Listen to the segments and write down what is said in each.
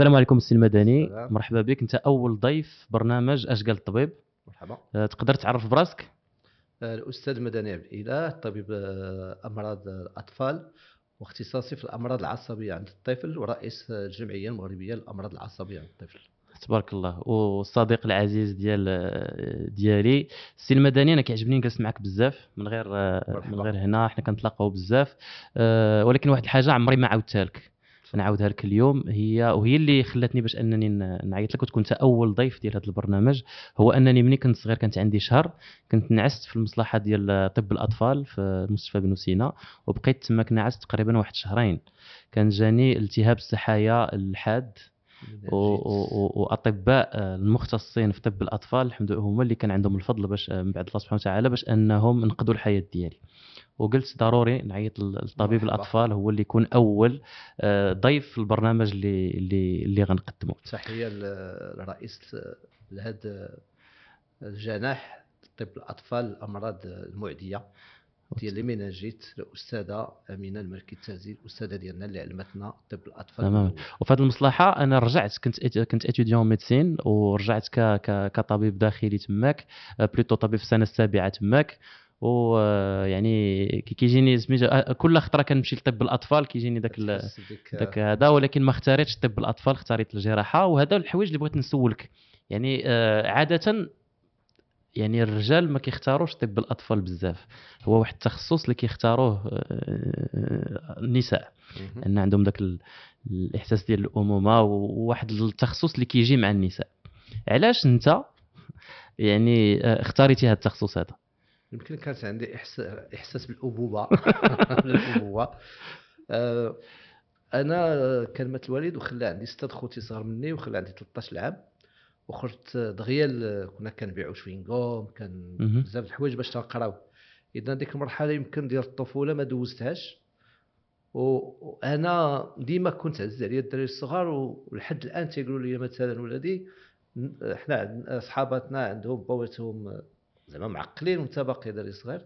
السلام عليكم السي المدني. السلام. مرحبا بك. انت أول ضيف برنامج اش قال الطبيب. مرحبا. أه، تقدر تعرف براسك؟ آه، الأستاذ مدني عبد الإله طبيب آه، أمراض الأطفال واختصاصي في الأمراض العصبية عند الطفل ورئيس الجمعية المغربية للأمراض العصبية عند الطفل. تبارك الله. والصديق العزيز ديال ديالي. السي المدني أنا كيعجبني نجلس معك بزاف من غير مرحبا. من غير هنا. حنا كنتلاقاو بزاف. ولكن واحد الحاجة عمري ما عاودتها لك. نعاودها لك اليوم. هي وهي اللي خلاتني باش أنني نعيط لك وتكون أول ضيف ديال هذا البرنامج. هو أنني ملي كنت صغير كانت عندي شهر كنت نعست في المصلحة ديال طب الأطفال في مستشفى بنو سينا وبقيت تماك نعست تقريبا واحد شهرين. كان جاني التهاب السحايا الحاد. وأطباء آه، المختصين في طب الأطفال الحمد لله هما اللي كان عندهم الفضل باش آه، من بعد الله سبحانه وتعالى باش أنهم انقذوا الحياة ديالي. وقلت ضروري نعيط مرحبا. الأطفال هو اللي يكون أول آه، ضيف في البرنامج اللي اللي اللي غنقدمه. تحية ل- لرئيس لهذا الجناح طب الأطفال الأمراض المعدية. ديال ال méningite الأستاذة أمينة الملكي التازي الأستاذة ديالنا اللي علمتنا طب الأطفال. تمام. وفي هذه المصلحة أنا رجعت كنت كنت étudiant en médecine ورجعت ك ك كطبيب داخلي تماك آه، plutôt طبيب في السنة السابعة تماك. ويعني كي كيجيني سميتو آه، كل خطرة كنمشي لطب الأطفال كيجيني داك داك هذا ولكن ما اختاريتش طب الأطفال اختاريت الجراحة. وهذا الحوايج اللي بغيت نسولك. يعني آه، عادة يعني الرجال ما كيختاروش طب الأطفال بزاف. هو واحد التخصص اللي كيختاروه آه، النساء. مهم. إن عندهم ذاك ال- الإحساس ديال الأمومة وواحد التخصص اللي كيجي مع النساء. علاش أنت يعني آه، اختاريتي هذا التخصص هذا؟ يمكن كانت عندي إحساس بالابوه بالابوه آه، أنا كلمة الوالد وخلى عندي ستة خوتي صغار مني وخلى عندي 13 عام وخرجت دغيا كنا كنبيعوا شوينغوم كان. بزاف د الحوايج باش تنقراو اذا ديك المرحلة يمكن ديال الطفولة ما دوزتهاش. وأنا ديما كنت عز عليا الدراري الصغار ولحد الآن تيقولوا لي مثلا ولادي حنا صحاباتنا عندهم بواتهم زعما معقلين وانت باقي دري صغير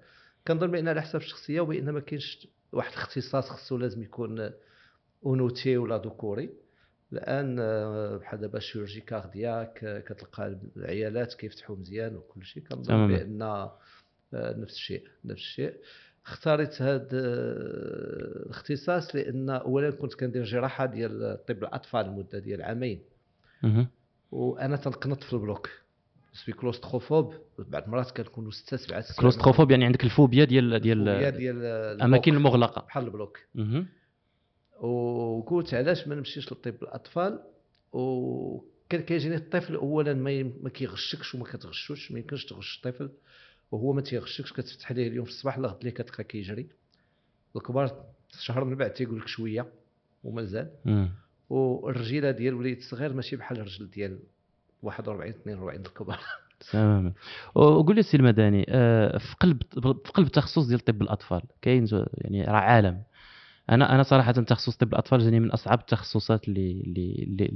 كنظن بأن على حسب الشخصية وبان ما كاينش واحد الاختصاص خصو لازم يكون أنوثي ولا ذكوري. الآن آه، بحال دابا ال chirurgie cardiaque آه، كتلقى العيالات كيفتحوا مزيان وكل شيء كنظن. بأن آه، نفس الشيء نفس الشيء. اختاريت هذا الاختصاص لأن اولا كنت كندير جراحة ديال طب الأطفال لمدة ديال عامين. وأنا تنقنط في ال bloc. suis claustrophobe بعض المرات كنكونوا ستة سبعة كلوستروفوب يعني عندك الفوبيا ديال ديال الفوبيا ديال الأماكن المغلقة. بحال ال bloc. وقلت علاش ما نمشيش لطب الأطفال؟ وكان كيجيني الطفل اولا ما كيغشكش وما كتغشوش ما يمكنش تغش الطفل وهو ما تيغشكش كتفتح ليه اليوم في الصباح لغد ليه كتلقى كيجري. الكبار شهر من بعد تيقول لك شوية ومازال. والرجيلة ديال وليد الصغير ماشي بحال الرجل ديال 41 42 الكبار. تماما. وقول لي السي المدني آه، في قلب في قلب التخصص ديال طب الأطفال كاين يعني راه عالم. أنا أنا صراحة تخصص طب الأطفال جاني من أصعب التخصصات اللي اللي اللي,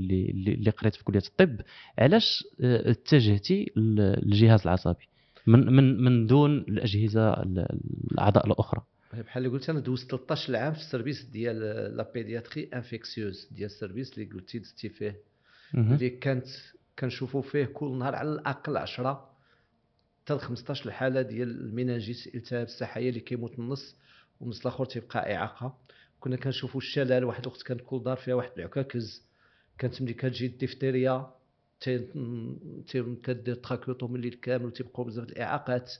اللي, قريت في كلية الطب. علاش آه، اتجهتي للجهاز العصبي؟ من من من دون الأجهزة ال- الأعضاء الأخرى. بحال اللي قلت أنا دوزت 13 عام في ال service ديال la pédiatrie infectieuse ديال ال service اللي قلتي دزتي فيه. اللي كانت كنشوفوا فيه كل نهار على الأقل 10 حتى ل 15 حاله ديال ال méningite التهاب السحايا اللي كيموت النص. والنص الآخر تيبقى إعاقة. كنا كنشوفوا الشلال واحد الوقت كان كل دار فيها واحد العكاكز. كانت ملي كتجي الدفتيريا تي- تي- كدير trachéotomie الليل كامل وتيبقاو بزاف الإعاقات.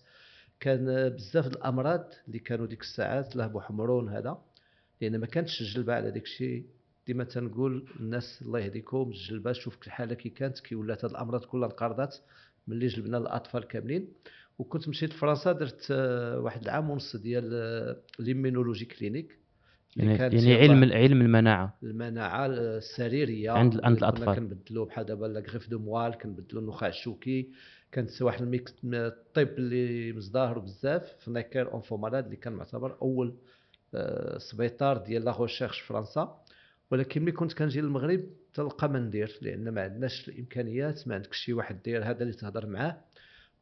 كان بزاف الأمراض اللي كانوا ديك الساعات بوحمرون هذا. لأن ما كانتش الجلبة على داك الشيء. ديما تنقول الناس الله يهديكم الجلبة شوف الحالة كي كانت كي ولات هاد الأمراض كلها انقرضت. ملي جلبنا الأطفال كاملين. وكنت مشيت لفرنسا درت آه، واحد العام ونص ديال آه، l'immunologie clinique. يعني, يعني علم علم المناعة. المناعة السريريه عند- عند الأطفال. كنبدلوا بحال دابا la greffe de moelle كنبدلوا النخاع الشوكي. كانت واحد الميكس الطب اللي مزدهر بزاف في Necker Enfants Malades اللي كان معتبر أول آه، سبيطار ديال la recherche فرنسا. ولكن ملي كنت كنجي للمغرب تلقى ما ندير لأن ما عندناش الإمكانيات ما عندكش شي واحد داير هذا اللي تهضر معاه.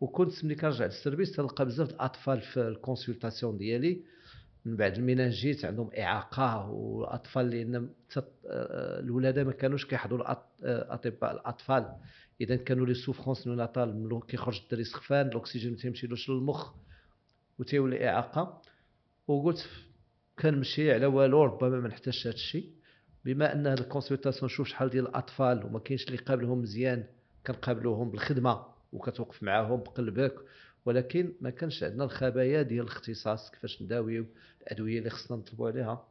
وكنت ملي كنرجع لل service تلقى بزاف الأطفال في ال consultation ديالي من بعد ال méningite عندهم إعاقة والأطفال لأن آه، الولادة ما كانوش كيحضروا الأط- آه، الأطفال. إذا كانوا لي souffrance néonatale كيخرج الدري سخفان الأكسجين ما تيمشيلوش للمخ وتيولي إعاقة. وقلت كنمشي على والو ربما ما نحتاجش هذا الشيء. بما أن ال consultation نشوف شحال ديال الأطفال وما كاينش اللي قابلهم مزيان كنقابلوهم بالخدمة. وكتوقف معاهم بقلبك ولكن ما كانش عندنا الخبايا ديال الاختصاص كيفاش نداويو الأدوية اللي خصنا نطلبوا عليها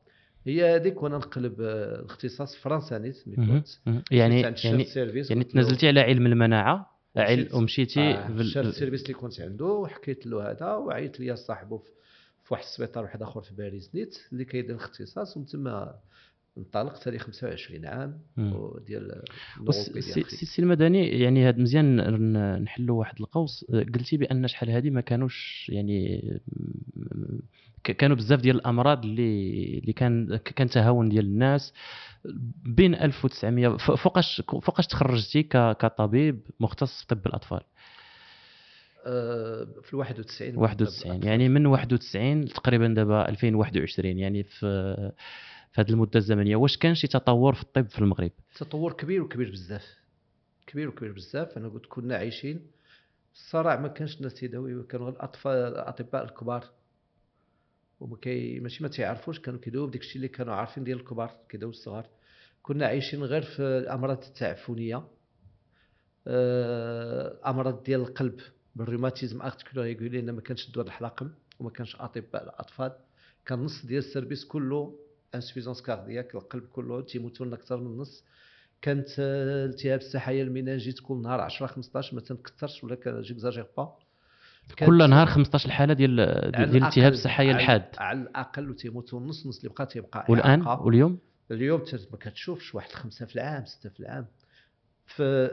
هي هذيك وأنا نقلب آه، الاختصاص فرنسا نيت ملي مهم. كنت مهم. يعني يعني يعني تنزلتي على علم المناعة ومشيتي آه، بال- الشيف السيرفيس اللي كنت عنده وحكيت له هذا وعيط لي صاحبه في في واحد السبيطار واحد آخر في باريس نيت اللي كيدير الاختصاص ومن تما انطلقت لي 25 عام مم. وديال والس- سي ال neuropédiatrie. سي- سي المدني يعني هاد مزيان نحلوا واحد القوس أه، قلتي بأن شحال هادي ما كانوش يعني كانوا بزاف ديال الأمراض اللي اللي كان كان تهاون ديال الناس بين 1900 ف- فوقاش فوقاش تخرجتي كطبيب مختص في طب الأطفال آه، في ال 91 91 يعني من 91 تقريبا دابا 2021 يعني في في هذه المدة الزمنية؟ واش كان شي تطور في الطب في المغرب؟ تطور كبير وكبير بزاف. كبير وكبير بزاف. أنا قلت كنا عايشين. الصراع ما كانش الناس تيداويو كانوا الأطفال الأطباء الكبار. وما كي ماشي ما تيعرفوش. كانوا كيداويو بداك الشيء اللي كانوا عارفين ديال الكبار كيداويو الصغار. كنا عايشين غير في الأمراض التعفنية. آه، أمراض ديال القلب. بال rhumatisme articulaire لنا ما كانش دواء الحلاقم. وما كانش أطباء الأطفال. كان نص ديال ال service كله insuffisance cardiaque القلب كله تيموتوا لنا أكثر من النص. كانت آه، التهاب السحايا ال méningite كل نهار 10 15 ما تنكثرش ولا كن j'exagère با كل نهار 15 حاله ديال على ديال التهاب على- الحاد. على الأقل وتيموتوا النص نص اللي بقى تيبقى والآن. واليوم؟ اليوم ما كتشوفش واحد خمسة في العام ستة في العام. في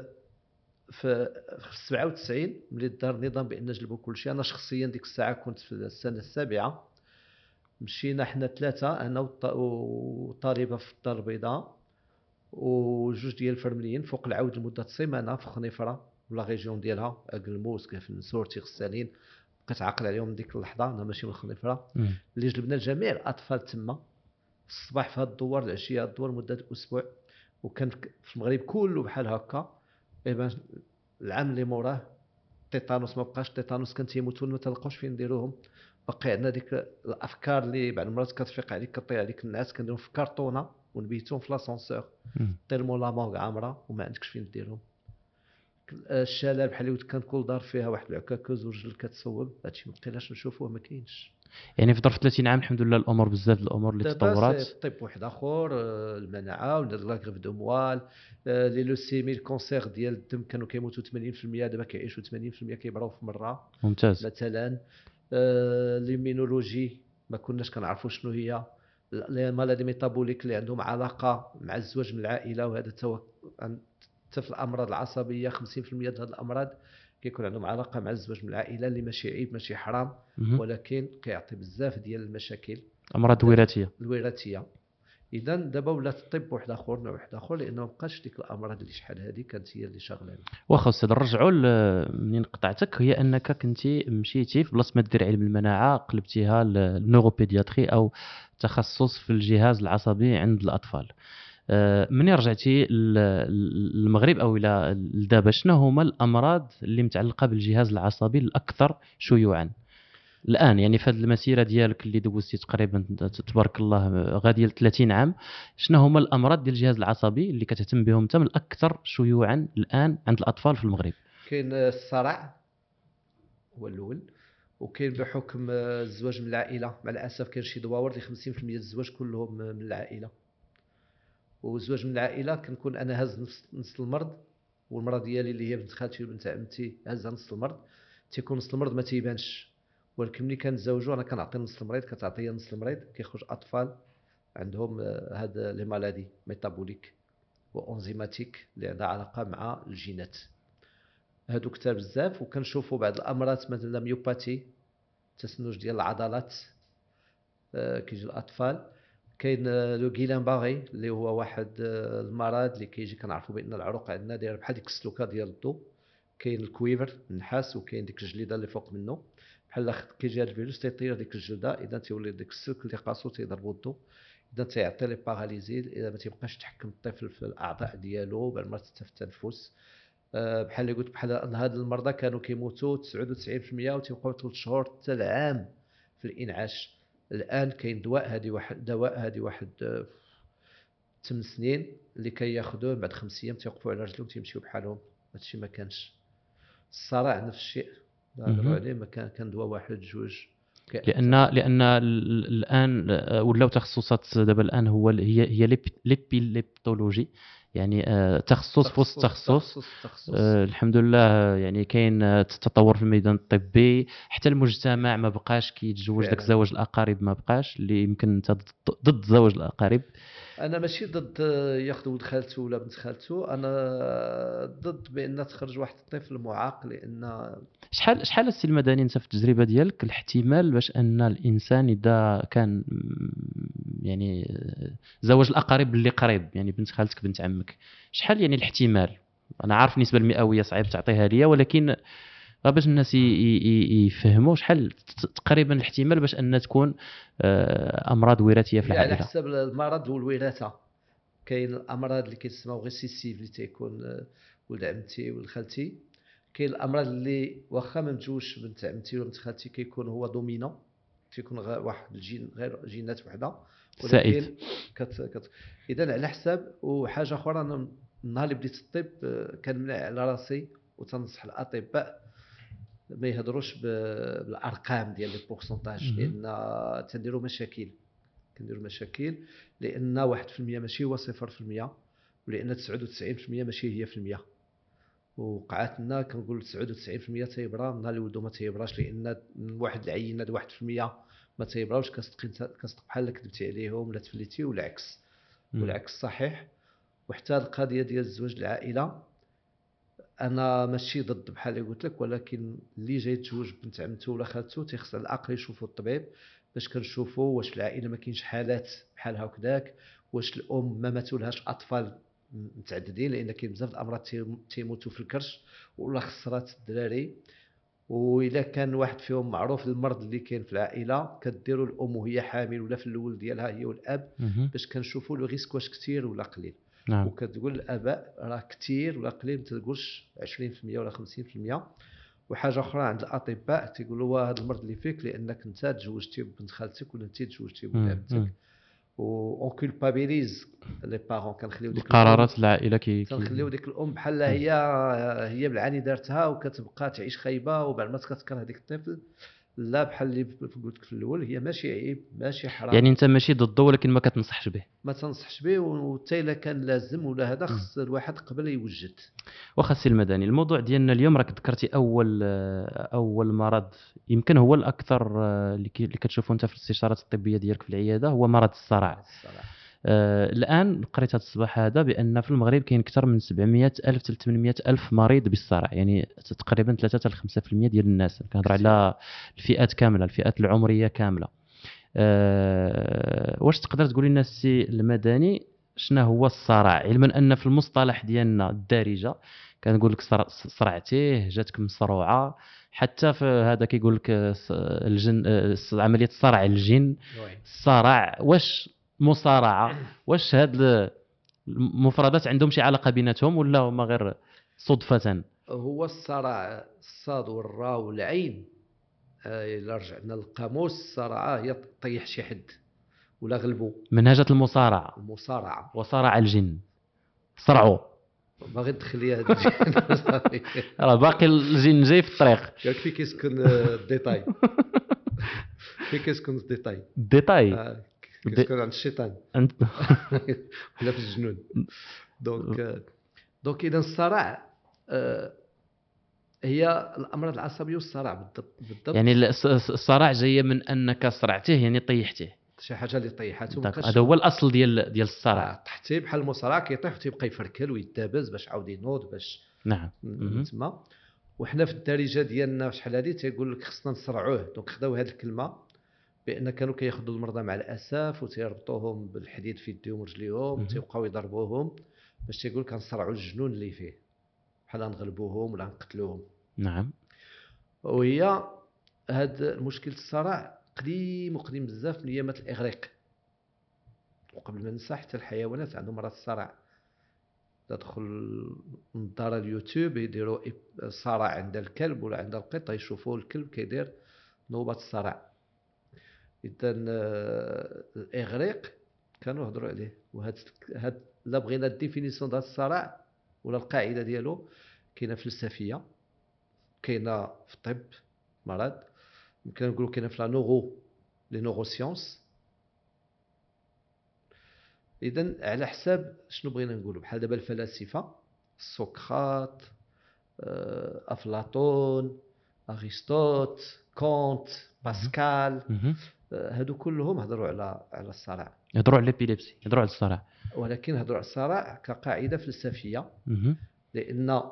في في 97 ملي دار النظام بأن نجلبوا كل شيء. أنا شخصيا ديك الساعة كنت في السنة السابعة. مشينا حنا ثلاثة أنا وطالبه في الدار البيضاء وجوج ديال الفرمليين فوق العود لمدة سيمانة في خنيفرة ولا ريجيون ديالها اكلموس كافنسور تيغسالين بقيت عاقل عليهم ديك اللحظة أنا ماشي من خنيفرة. اللي جلبنا جميع الأطفال تما في الصباح في هاد الدوار العشية هاد الدوار مدة أسبوع وكان في المغرب كله بحال هكا. ايبان العام اللي موراه tétanos ما بقاش tétanos كان تيموتوا ما تلقاوش فين نديروهم. باقي عندنا ديك الأفكار اللي بعض المرات كتفيق عليك كطيح عليك الناس كنديرهم في كرتونه ونبيتهم في l'ascenseur مم. تيرمون la morgue عامرة وما عندكش فين ديرهم. الشلل بحال اللي كان كل دار فيها واحد العكاكز ورجل كتصوب هادشي ما بقيناش نشوفوه ما كاينش. يعني في ظرف 30 عام الحمد لله الأمور بزاف الأمور اللي تطورات. الطب واحد آخر المناعة ولا la greffe de moelle آه، les leucémies ال cancer ديال الدم كانوا كيموتوا 80% دابا كيعيشوا 80% كيبراو في مرة. ممتاز. مثلا. l'immunologie ما كناش كنعرفوا شنو هي. maladies métaboliques اللي عندهم علاقة مع الزواج من العائلة وهذا تو حتى في الأمراض العصبية 50% ديال الأمراض كيكون عندهم علاقة مع الزواج من العائلة اللي ماشي عيب ماشي حرام. ولكن كيعطي بزاف ديال المشاكل. أمراض وراثية. الوراثية. اذا دابا ولات الطب واحد آخر نوع واحد آخر لأن ما بقاش ديك الأمراض اللي شحال هذه كانت هي اللي شغلانا واخا أستاذ نرجعوا منين قطعتك؟ هي أنك كنتي مشيتي في بلاصة ما دير علم المناعة قلبتيها للنوروبيدياتري أو تخصص في الجهاز العصبي عند الأطفال. آه، منين رجعتي للمغرب أو إلى لدابا؟ شنو هما الأمراض اللي متعلقة بالجهاز العصبي الأكثر شيوعا؟ الآن يعني في هذه المسيرة ديالك اللي دوزتي تقريبا تبارك الله غادية ل 30 عام شنو هما الأمراض ديال الجهاز العصبي اللي كتهتم بهم انت من الاكثر شيوعا الآن عند الأطفال في المغرب؟ كاين الصرع هو الأول وكاين بحكم الزواج من العائلة مع الأسف كاين شي دواور اللي 50% ديال الزواج كلهم من العائلة. والزواج من العائلة كنكون أنا هاز نص المرض والمراه ديالي اللي هي بنت خالتي وبنت عمتي هازها نص المرض. تيكون نص المرض ما تيبانش. ولكن ملي كنتزوجوا أنا كنعطي نص المريض كتعطي نص المريض كيخرج أطفال عندهم آه، هاد les maladies métaboliques و enzymatiques اللي عندها علاقة مع الجينات. هادو كتار بزاف وكنشوفوا بعض الأمراض مثلا myopathie تسنج ديال العضلات آه، كيجي الأطفال. كاين آه، le Guillain-Barré اللي هو واحد المرض اللي كيجي كنعرفوا بأن العروق عندنا دايرة بحال ديك السلوكة ديال الضو كاين ال cuivre النحاس وكاين ديك الجليدة اللي فوق منه بحال كيجي هاد الفيروس تيطير ديك الجلدة؟ إذا تيولي ديك السلك اللي قاسو تيضربو الضو إذا تيعطي لي paralysie إذا ما تيبقاش تحكم الطفل في الأعضاء ديالو بل ما في التنفس آه، بحال اللي قلت بحال هاد المرضى كانوا كيموتوا 99% وتيبقاو ثلاث شهور حتى العام في الإنعاش. الآن كاين دواء هذه واحد دواء هذه واحد آه، ثمان سنين اللي كياخذوه بعد خمس أيام تيوقفوا على رجلهم تيمشيو بحالهم. هادشي ما كانش. الصرع نفس الشيء. عليه ما كان كان دواء واحد جوج. لأن لأن ال- الآن آه، ولاو تخصصات دابا الآن هو هي هي l'ép- l'épileptologie. يعني آه، تخصص في وسط تخصص. تخصص تخصص. آه، الحمد لله آه، يعني كاين آه، تطور في الميدان الطبي. حتى المجتمع ما بقاش كيتزوج داك. زواج الأقارب ما بقاش اللي يمكن انت ضد, ضد زواج الأقارب. أنا ماشي ضد ياخذ ولد خالته ولا بنت خالته أنا ضد بأن تخرج واحد الطفل معاق لأن شحال شحال السي المدني أنت في التجربة ديالك؟ الاحتمال باش أن الإنسان إذا كان يعني زواج الأقارب اللي قريب يعني بنت خالتك بنت عمك شحال يعني الاحتمال؟ أنا عارف النسبة المئوية صعيب تعطيها ليا ولكن باش الناس يفهموا شحال تقريبا الاحتمال باش أن تكون آه، أمراض وراثية في هي على العائله حسب المرض والوراثة. كاين الأمراض اللي كيتسموا récessifs اللي تيكون آه، ولد عمتي ولد خالتي. كاين الأمراض اللي واخا ما متزوجش بنت عمتي ولا بنت خالتي كيكون هو dominant تيكون غير واحد الجين غير جينات وحدة. سائد. كت كت اذا على حساب. وحاجة أخرى أنا النهار اللي بديت الطب آه، كنمنع على راسي وتننصح الأطباء ما يهضروش بالأرقام ديال les pourcentages. لأن تنديروا مشاكل كنديروا مشاكل لأن 1% ماشي هو 0% ولأن 99% ماشي هي في المية وقعات لنا كنقول 99% تيبرا من نهار اللي ولدو ما تيبراش لأن من واحد العينه د 1% ما تيبراوش انت كتلقى بحال كذبتي عليهم ولا تفليتي والعكس. والعكس صحيح وحتى القضية ديال الزواج العائلة أنا ماشي ضد بحال اللي قلت لك ولكن اللي جاي يتزوج بنت عمته ولا خالته تيخص على الأقل يشوفوا الطبيب باش كنشوفوا واش العائلة ما كاينش حالات بحال هكذاك واش الأم ما ماتولهاش أطفال متعددين لأن كاين بزاف الأمراض تي- تيموتوا في الكرش ولا خسرات الدراري وإلا كان واحد فيهم معروف المرض اللي كاين في العائلة كديروا الأم وهي حامل ولا في الأول ديالها هي والأب. باش كنشوفوا le risque واش كثير ولا قليل نعم. وكتقول الآباء راه كثير ولا قليل ما تقولش 20% ولا 50% وحاجة أخرى عند الأطباء تيقولوا واه هذا المرض اللي فيك لأنك أنت تزوجتي ببنت خالتك ولا أنت تزوجتي مم. و on culpabilise les parents كنخليو ديك الأم- قرارات العائلة كي تنخليو ديك الأم بحال هي هي بالعاني دارتها وكتبقى تعيش خايبة وبعد ما كتكره هذيك الطفل لا بحال اللي قلت لك في الأول هي ماشي عيب ماشي حرام. يعني انت ماشي ضده ولكن ما كتنصحش به. ما تنصحش به وحتى إلا كان لازم ولا هذا خص الواحد قبل يوجد. واخا السي المدني الموضوع ديالنا اليوم راك ذكرتي أول أول مرض يمكن هو الأكثر آه، اللي كتشوفه أنت في الاستشارات الطبية ديالك في العيادة هو مرض الصرع. آه، الآن قريت هذا الصباح هذا بأن في المغرب كاين أكثر من 700 ألف حتى 800 ألف مريض بالصرع يعني تقريبا 3 حتى 5% ديال الناس. كنهضر على الفئات كاملة الفئات العمرية كاملة. أه واش تقدر تقول لنا السي المدني شنو هو الصرع؟ علما أن في المصطلح ديالنا الدارجة كنقول لك صرع- صرعتيه جاتك مصروعه حتى في هذا كيقول لك آه، الجن آه، عملية صرع الجن. الصرع واش مصارعة. واش هاد المفردات عندهم شي علاقة بيناتهم ولا هما غير صدفة؟ هو الصرع الصاد والراء والعين. آه، إلا رجعنا للقاموس الصرعه هي طيح شي حد ولا غلبو. منهجه المصارعه المصارعه وصرع الجن. صرعوا باغي تدخل لي هاد الجين راه باقي الجن جاي في الطريق. ياك في كيسكن آه، الديتاي. في كيسكن الديتاي. الديتاي. آه، كيسكن عند الشيطان. ولا في الجنون. donc آه، donc إذا الصرع آه، هي الأمراض العصبية والصرع بالضبط بالضبط. يعني الص- الص- الصرع جاية من أنك صرعتيه يعني طيحتيه شي حاجة اللي طيحات داك- هذا هو الأصل ديال ديال الصرع. طحتي بحال المصارع كيطيح وتيبقى يفركل ويدابز باش عاود ينوض باش نعم. تما. وحنا في الدارجة ديالنا شحال هادي تيقول لك خصنا نصرعوه. donc خداو هذه الكلمة. بأن كانوا كياخذوا المرضى مع الأسف وتيربطوهم بالحديد في يديهم ورجليهم. تيبقاو يضربوهم باش تيقول كنصرعوا الجنون اللي فيه بحال نغلبوهم ولا نقتلوهم نعم. وهي هذا المشكل الصرع قديم وقديم بزاف من أيامات الإغريق. وقبل ما ننسى حتى الحيوانات عندهم مرض الصرع. تدخل نظاره اليوتيوب يديروا صرع عند الكلب ولا عند القط يشوفوا الكلب كيدير نوبة الصرع. إذا آه، الاغريق كانوا يهضروا عليه. وهاد هاد لا بغينا ال définition ديال الصرع ولا القاعدة ديالو كاينة فلسفيه كاينة في الطب مرض يمكن نقولوا كاينة في la neuro les neurosciences. اذا على حساب شنو بغينا نقولوا؟ بحال دابا الفلاسفة سقراط آه، أفلاطون ارسطوط كونت باسكال. آه، هادو كلهم هضروا على على الصرع يهضروا على الإبيليبسي يهضروا على الصرع ولكن هضروا على الصرع كقاعدة فلسفية. لأن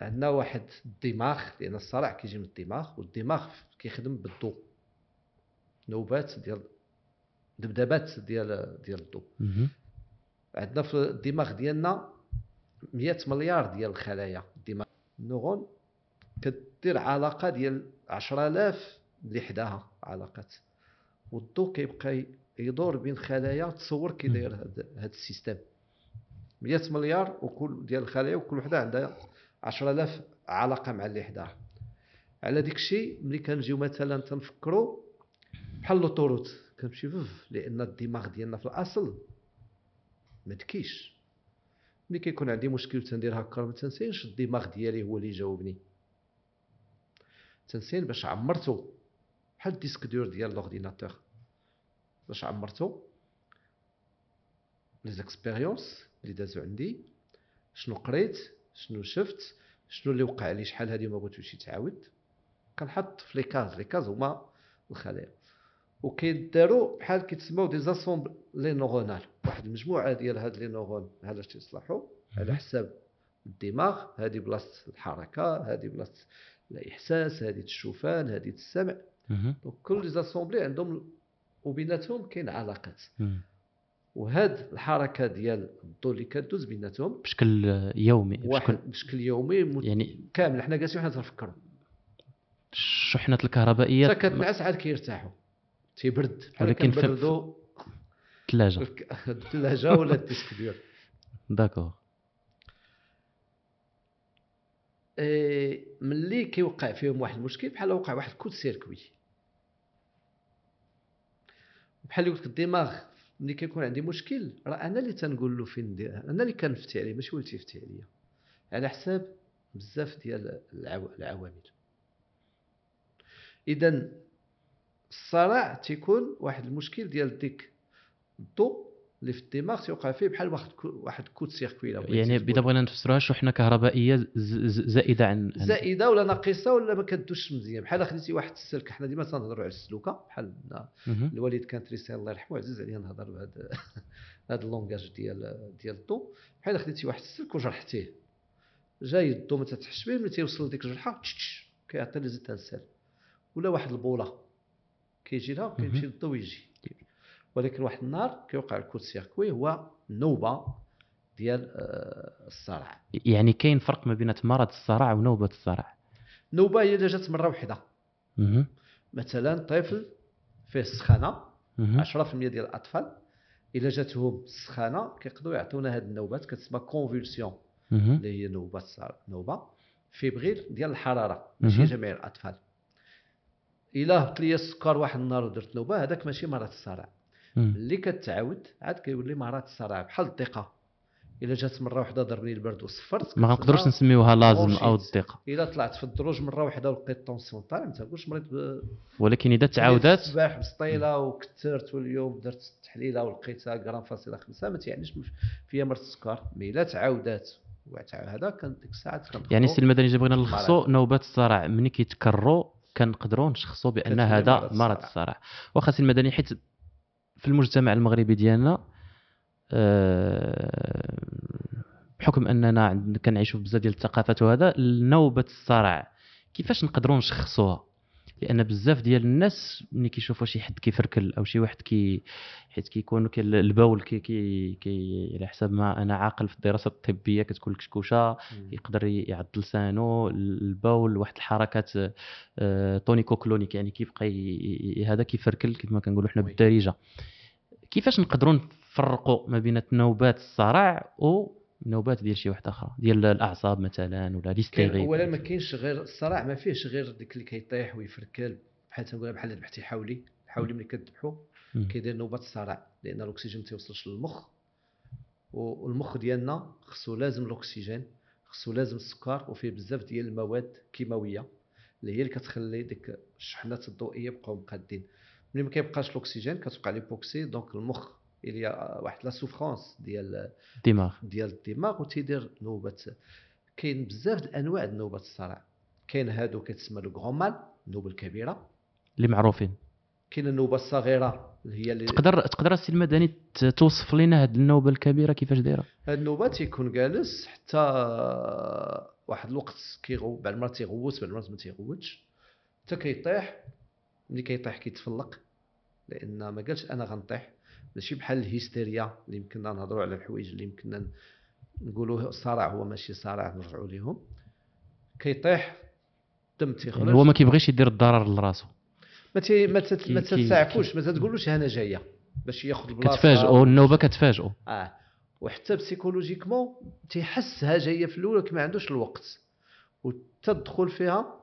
عندنا واحد الدماغ لأن الصرع كيجي من الدماغ والدماغ كيخدم بالضوء. نوبات ديال دبدبات ديال ديال الضوء. عندنا في الدماغ ديالنا 100 مليار ديال الخلايا. الدماغ ال neurone كدير علاقة ديال 10000 اللي حداها علاقات. والضوء كيبقى يدور بين خلايا تصور كي داير هذا ال système. 100 مليار وكل ديال الخلايا وكل وحدة عندها 10000 علاقة مع اللي حداها. على ديك الشيء ملي كنجيو مثلا تنفكروا بحال l'autoroute كنمشي فف لأن الدماغ ديالنا في الأصل ما تكيش. ملي كيكون عندي مشكل تندير هكا ما تنسينش الدماغ ديالي هو اللي يجاوبني. تنسين باش عمرتو. بحال ال disque dur ديال l'ordinateur. باش عمرتو؟ les expériences اللي دازو عندي. شنو قريت؟ شنو شفت؟ شنو اللي وقع لي؟ شحال هادي ما بغيتوش يتعاود. كنحط في les cases. les cases هما الخلايا. وكيداروا بحال كيتسموا des ensembles les neuronales واحد المجموعه ديال هاد les neurones هذا تيصلحوا على حساب الدماغ. هذه بلاصة الحركة هذه بلاصة الإحساس هذه الشوفان هذه السمع donc كل les ensembles عندهم وبيناتهم كاين علاقات. وهاد الحركة ديال الضوء اللي كدوز بيناتهم بشكل يومي بشكل, بشكل يومي مت... يعني كامل. حنا جالسين حنا تنفكروا الشحنات الكهربائية حتى كتنعس عاد كيرتاحوا. تيبرد. ولكن في الثلاجة. الثلاجة ولا ال disque ديال d'accord. إيه ملي كيوقع فيهم واحد المشكل بحال وقع واحد court-circuit بحال اللي قلت لك الدماغ ملي كيكون عندي مشكل راه أنا اللي تنقول له فين ندير أنا اللي كنفتي عليه ماشي هو اللي تيفتي عليا. على حساب بزاف ديال العوامل. اذا الصرع تيكون واحد المشكل ديال ديك الضوء اللي في الدماغ تيوقع فيه بحال واحد واحد court-circuit يعني اذا بغينا نفسروها شحنه كهربائية زائدة عن زائدة ولا ناقصة ولا ما كدوش مزيان. بحال خديتي واحد السلك حنا ديما تنهضروا على السلوكة. بحال الوالد كان تريسي الله يرحمه عزيز عليا نهضر بهذا هذا ال langage ديال ديال الضو بحال خديتي واحد السلك وجرحتيه. جاي الضو ما تتحش به ملي تيوصل لديك الجرحة كيعطي لي زيت ولا واحد البولة. كيجي لها كيمشي للضو ويجي. ولكن واحد النهار كيوقع ال court-circuit هو نوبة ديال آه، الصرع. يعني كاين فرق ما بين مرض الصرع ونوبة الصرع. نوبة هي اذا جات مرة واحدة مثلا طفل فيه السخانة 10% ديال الأطفال. إلا جاتهم السخانة كيقدروا يعطيونا هذه النوبات كتسمى convulsion اللي هي نوبة نوبة fébrile ديال الحرارة ماشي جميع الأطفال. إلا هبط لي السكر واحد النهار ودرت نوبة هذاك ماشي مرض الصرع. اللي كتعاود عاد كيولي مرض الصرع بحال الدقة. إلا جات مرة واحدة ضربني البرد وصفرت ما نقدروش نسميوها لازم ضو الدقة. إلا طلعت في الدروج مرة واحدة ولقيت ال tension طالع ما تنقولش مريض ب... ولكن إذا تعاودات الصباح بسطيلة وكثرت واليوم درت التحليله ولقيتها غرام فاصلة خمسة ما تيعنيش فيها مرض السكر. mais إلا تعاودات هذا كان ديك الساعة يعني السي المدني بغينا نلخصوا نوبات الصرع. ملي كيتكرروا كنقدروا نشخصوا بأن هذا مرض الصرع. واخا سي المدني حيت في المجتمع المغربي ديالنا آه، بحكم أننا كنعيشوا بزاف ديال الثقافات وهذا نوبة الصرع. كيفاش نقدروا نشخصوها؟ لأن بزاف ديال الناس ملي كيشوفوا شي حد كيفركل أو شي واحد كي حيت كيكون كي البول كي كي, كي على حسب ما أنا عاقل في الدراسات الطبية كتكون الكشكوشه يقدر يعض لسانه البول واحد الحركات آه، tonico-clonique يعني كيبقى هذا كيفركل كما كنقولوا حنا. بالدارجة كيفاش نقدروا نفرقوا ما بين نوبات الصرع و نوبات ديال شي واحدة أخرى ديال الأعصاب مثلا ولا كاين l'hystérie اولا ما كاينش غير الصرع ما فيهش غير ديك اللي كيطيح ويفركل بحال تنقولها بحال ذبحتي حولي حولي ملي كتذبحو. كيدير نوبه الصرع لأن الأكسجين ما تيوصلش للمخ والمخ ديالنا خصو لازم الأكسجين خصو لازم السكر وفيه بزاف ديال المواد كيماوية اللي هي اللي كتخلي ديك الشحنات الضوئية يبقاو مقادين ملي ما كيبقاش الأكسجين كتوقع l'hypoxie donc المخ اللي واحد la souffrance ديال الدماغ ديال الدماغ وتيدير نوبه كاين بزاف الانواع د نوبه الصرع كاين هادو كتسمى le grand mal النوبه الكبيره اللي معروفين كاين النوبه الصغيره اللي هي اللي تقدر تقدر السي المدني توصف لنا هذه النوبه الكبيره كيفاش دايره هاد النوبه تيكون جالس حتى واحد الوقت كيغو بعد المرات تيغوت بعد المرات ما تيغوتش حتى كيطيح ملي كيطيح كيتفلق لأن ما قالش أنا غنطيح ماشي بحال الهيستيريا اللي يمكننا نهضروا على الحوايج اللي يمكننا نقولوا صرع هو ماشي صرع نرجعوا ليهم. كيطيح الدم تيخرج. يعني هو ما كيبغيش يدير الضرر لراسو. ما تي ما تت- كي- ما كي- تتساعفوش ما تقولوش أنا جاية باش ياخذ البلاصه كتفاجئوا النوبة كتفاجئوا آه. وحتى psychologiquement تيحسها جاية في الأول ما عندوش الوقت. وتدخل فيها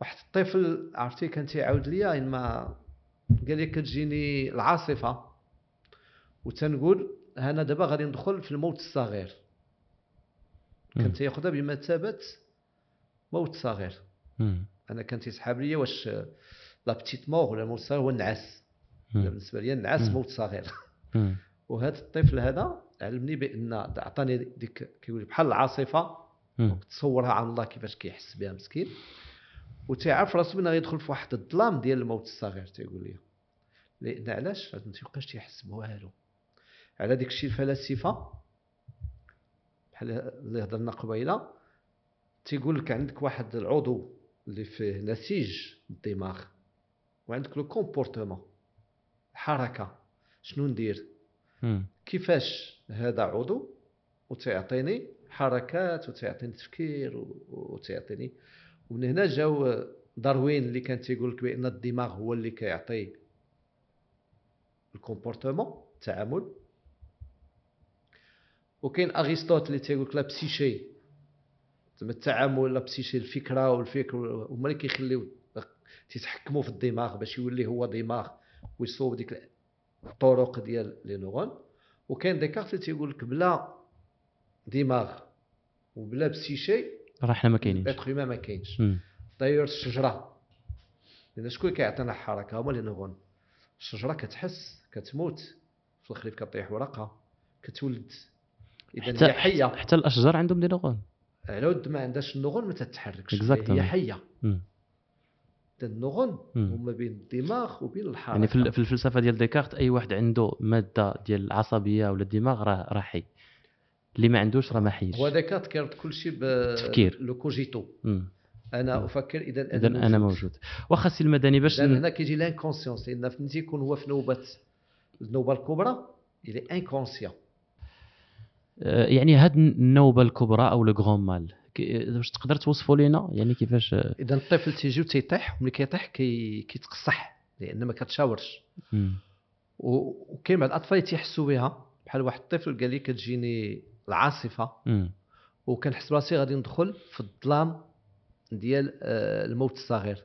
واحد الطفل عرفتي كان تيعاود ليا ما قال لي كتجيني العاصفة. وتنقول أنا دابا غادي ندخل في الموت الصغير. كان تياخذها بمثابة موت صغير. أنا كان تيسحاب ليا واش لا بتيت مور ولا الموت الصغير هو النعاس. بالنسبة لي النعاس. موت صغير. وهذا الطفل هذا علمني بأن عطاني ديك كيقول بحال العاصفة. تصورها عن الله كيفاش كيحس بها مسكين وتيعرف راسو بان غيدخل في واحد الظلام ديال الموت الصغير تيقول لي لأن علاش ما تيبقاش تيحس بوالو على ديك الشيء الفلاسفه بحال اللي هضرنا قبيلة تيقول لك عندك واحد العضو اللي فيه نسيج الدماغ وعندك le comportement الحركه شنو ندير. كيفاش هذا عضو؟ وتعطيني حركات وتعطيني تفكير و- وتعطيني ومن هنا جاو داروين اللي كان تيقول لك بأن الدماغ هو اللي كيعطي ال comportement التعامل. وكاين ارسطوط اللي تيقول لك la psyché. زعما التعامل la psyché الفكرة والفكر هما اللي كيخليو تيتحكموا في الدماغ باش يولي هو دماغ ويصوب ديك الطرق ديال لي نورون. وكاين ديكارت اللي تيقول لك بلا دماغ وبلا بسيشي راه حنا ما كاينينش. لاتر هيومان ما كاينش. داير الشجرة. لأن شكون اللي كيعطينا الحركة؟ هما لي نورون. الشجرة كتحس كتموت في الخريف كطيح ورقة كتولد. إذا حتى هي حية. حتى الأشجار عندهم دي نغون على ود ما عندهاش النغون ما تتحركش. Exactly. هي حية. مم. هما بين الدماغ وبين الحركة. يعني في ال- في الفلسفة ديال ديكارت أي واحد عنده مادة ديال العصبية ولا الدماغ راه راه حي. اللي ما عندوش راه ما حيش. هو ديكارت كيرد كل شيء تفكير. le cogito. أنا مم. أفكر إذا إذا أنا موجود. واخا السي المدني باش لأن هنا كيجي l'inconscience لأن فهمتي يكون هو في نوبه النوبه الكبرى الي inconscient آه، يعني هاد النوبة الكبرى أو le grand mal واش تقدر توصفوا لينا يعني كيفاش؟ آه، إذا الطفل تيجي وتيطيح وملي كيطيح كي كيتقصح لأن ما كتشاورش. وكاين بعض الأطفال اللي تيحسوا بها. بحال واحد الطفل قال لي كتجيني العاصفة. وكنحس براسي غادي ندخل في الظلام ديال آه، الموت الصغير.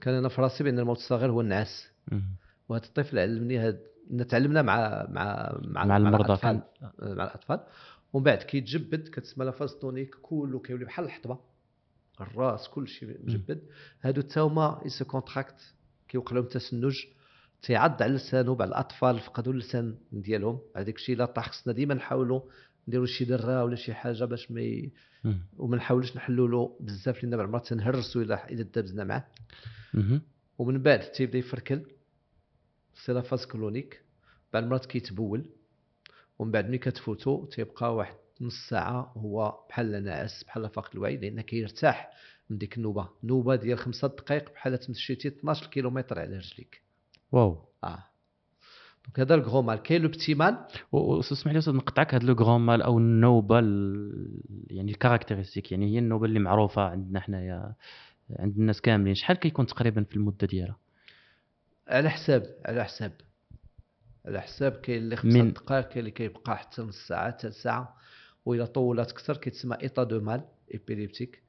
كان أنا في راسي بأن الموت الصغير هو النعاس. وهذا الطفل علمني هاد تعلمنا مع مع مع, مع المرضى الأطفال. كان آه، مع الأطفال. ومن بعد كيتجبد كتسمى la phase tonique كله كيولي بحال الحطبة. الراس كل شيء مجبد. هادو حتى هما ils se contractent كيوقع لهم تسنج تيعض على لسانه بعض الأطفال فقدوا اللسان ديالهم. هذاك الشيء لا طاح خصنا ديما نحاولوا نديروا شي درة ولا شي حاجة باش ما ي... وما نحاولوش نحلوا له بزاف لأن بعض المرات تنهرسوا الا اذا دابزنا معاه. ومن بعد تيبدا يفركل. c'est la phase clonique بعد المرات كيتبول ومن بعد ملي كتفوتو تيبقى واحد نص ساعة هو بحال ناعس بحال فاقد الوعي لأن كيرتاح من ديك النوبة. نوبة ديال خمسة دقائق بحال تمشيتي 12 كيلومتر على رجليك. واو. آه. donc هذا ال grand mal. كاين le petit mal؟ واسمح لي أستاذ نقطعك. هذا le grand mal أو النوبة ال- يعني ال caractéristique يعني هي النوبة اللي معروفة عندنا حنايا عند الناس كاملين. شحال كيكون تقريبا في المدة ديالها؟ على حساب على حساب على حساب كاين اللي خمسة من- دقائق كاين اللي كيبقى حتى نص ساعة ثلث ساعة وإلا طولات أكثر كيتسمى état de mal épileptique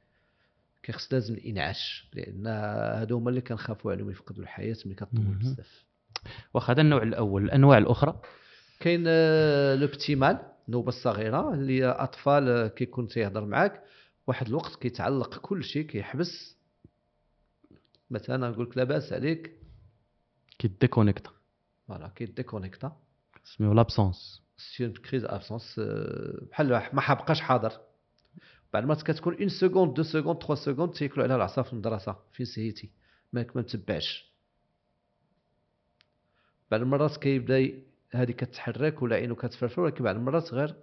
كيخص لازم الإنعاش لأن هادو هما اللي كنخافوا عليهم يفقدوا الحياة ملي كطول. بزاف. واخا هذا النوع الأول. الأنواع الأخرى؟ كاين آه، le petit mal النوبه الصغيره اللي هي أطفال آه، كيكون تيهضر معاك واحد الوقت كيتعلق كل شيء كيحبس. مثلا نقول لك لاباس عليك كيديكونيكتا voilà كيديكونيكتا سميو l'absence c'est une crise absence بحال ما بقاش حاضر. بعد ما كتكون une seconde deux secondes trois secondes تياكلوا عليها العصا في المدرسة فين سهيتي؟ ماك ما متبعش بعد المرات كيبدا هادي كتحرك ولا عينو كتفرفر ولكن بعد المرات غير.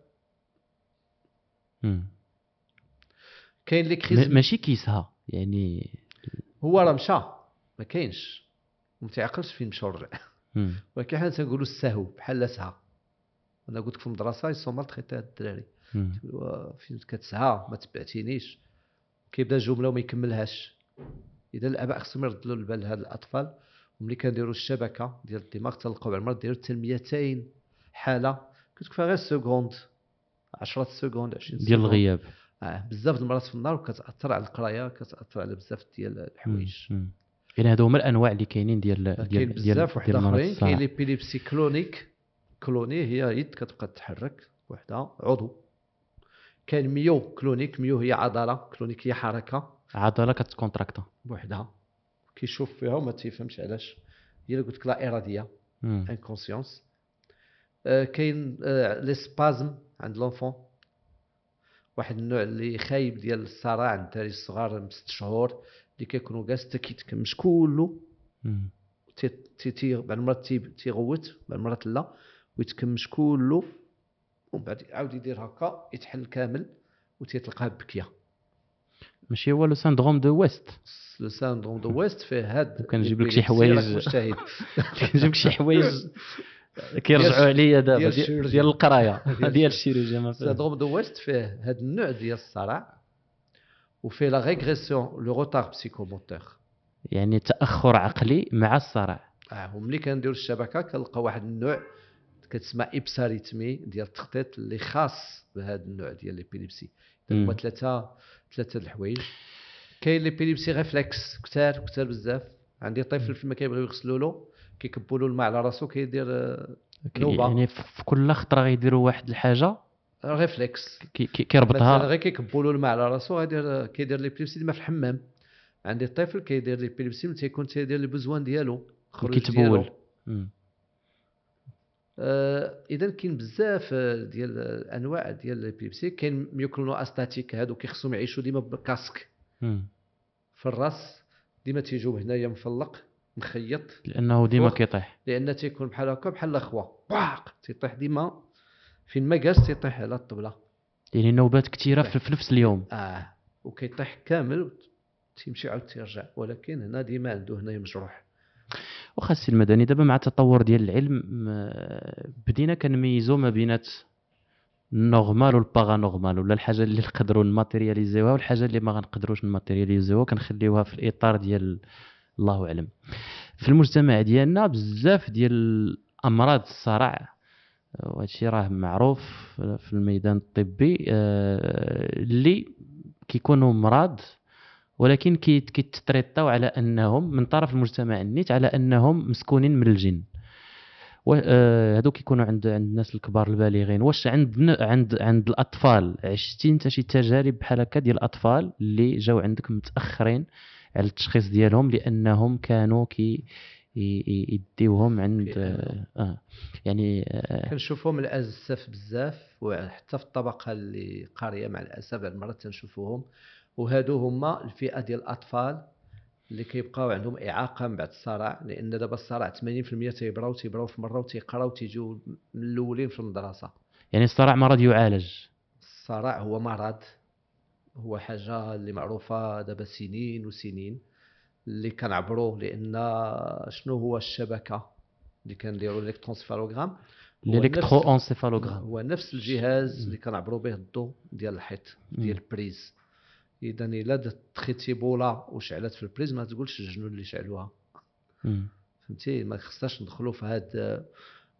كاين لي كريز ماشي كيسها يعني هو راه مشى. ما كاينش. وما تيعقلش فين مم. ولكن حنا تنقولوا السهو بحال سها أنا قلت لك في المدرسة يسون مال تخيط الدراري. فين كتسعى ما تبعتينيش. كيبدا جمله وما يكملهاش. إذا الأباء خصهم يردوا البال لهاد الأطفال. وملي كنديروا الشبكة ديال الدماغ تلقاو بعد المرات ديروا حتى 200 حاله كتكفى غير seconde 10 secondes 20 ديال. الغياب. آه بزاف د المرات في النهار وكتأثر على القراية كتأثر على بزاف ديال. الحوايج. يعني هادو هما الأنواع اللي كاينين ديال ديال بزاف واحد أخرين. كاين l'épilepsie clonique clonie هي يد كتبقى تتحرك وحدة عضو. كاين myoclonique myo هي عضلة. clonique هي حركة. عضلة كتكونتراكتا. بوحدها كيشوف فيها وما تيفهمش علاش. هي اللي قلت لك لا إرادية. inconscience آه كاين آه les spasmes عند l'enfant واحد النوع اللي خايب ديال الصرع عند الدراري الصغار من ست شهور. اللي كيكونوا كاع حتى كيتكمش كله. تي تي تي بعد المرات تي تيغوت بعد المرات لا. ويتكمش كله ومن بعد يعاود يدير هكا يتحل كامل وتيتلقاه بكيه ماشي هو le syndrome de West. le syndrome de West فيه هاد وكنجيب لك شي حوايج. كنجيب لك شي حوايج. كيرجعوا عليا دابا ديال القراية. ديال ال chirurgie. syndrome de West فيه هاد النوع ديال الصرع. وفيه la régression le retard psychomoteur يعني تأخر عقلي مع الصرع. آه وملي كنديروا الشبكة كنلقى واحد النوع كتسمى hypsarythmie ديال التخطيط اللي خاص بهذا النوع ديال l'épilepsie. هما ثلاثة ثلاثة الحوايج. كاين l'épilepsie réflexe كثار كثار بزاف. عندي طفل فيما كيبغيو يغسلوا له كيكبوا له الماء على راسو كيدير آه، نوبة. يعني في كل خطرة غيديروا واحد الحاجة. réflexe كي- كي- كيربطها غير كيكبوا له الماء على راسو غيدير كيدير l'épilepsie ديما في الحمام. عندي الطفل كيدير l'épilepsie ملي تيكون تيدير les besoins ديالو كيتبول. آه اذا كاين بزاف ديال الأنواع ديال ال épilepsie كاين myoclono astatique هادو كيخصهم يعيشوا ديما ب casque. في الراس ديما تيجيو هنايا مفلق مخيط. لأنه ديما. كيطيح. لأن تيكون بحال هكا بحال الأخوة. باق تيطيح ديما. فين ما جالس تيطيح على الطبلة. يعني نوبات كثيره في في نفس اليوم. آه وكيطيح كامل تيمشي عاود تيرجع. ولكن هنا ديما عنده هنايا مجروح. واخا السي المدني دابا مع التطور ديال العلم بدينا كنميزوا ما بينات ال normal وال paranormal ولا الحاجة اللي نقدروا ن matérialiser وها والحاجة اللي ما غنقدروش ن matérialiser وها كنخليوها في الإطار ديال الله أعلم. في المجتمع ديالنا بزاف ديال امراض الصرع وهذا الشيء راه معروف في الميدان الطبي آه، اللي كيكونوا مرض ولكن كي- كيت traiter او على أنهم من طرف المجتمع النيت على أنهم مسكونين من الجن. آه، هادو كيكونوا عند عند الناس الكبار البالغين. واش عند عند عند الأطفال؟ عشتي انت شي تجارب بحال هكا ديال الأطفال اللي جاو عندك متأخرين على التشخيص ديالهم لأنهم كانوا كي يديوهم عند في- آه آه، يعني آه، كنشوفهم الأسف بزاف وحتى في الطبقة اللي قارية مع الأسف بعض المرات تنشوفوهم. وهادو هما الفئة ديال الأطفال اللي كيبقاو عندهم إعاقة من بعد الصرع لأن دابا الصرع 80% تيبرأو تيبرأو في مرة وتيقراو تيجيو من الأولين في المدرسة. يعني الصرع مرض يعالج. الصرع هو مرض هو حاجة اللي معروفة دابا سنين وسنين. اللي كنعبروا لأن شنو هو الشبكة اللي كنديروا ال électroencéphalogramme هو ال électro نفس- encéphalogramme هو نفس الجهاز اللي كنعبروا به الضوء ديال الحيط ديال ال prise. اذا إلا تخيتي بوله وشعلت في البريز ما تقولش الجنون اللي شعلوها. فهمتي؟ ما خصناش ندخلوا في هذا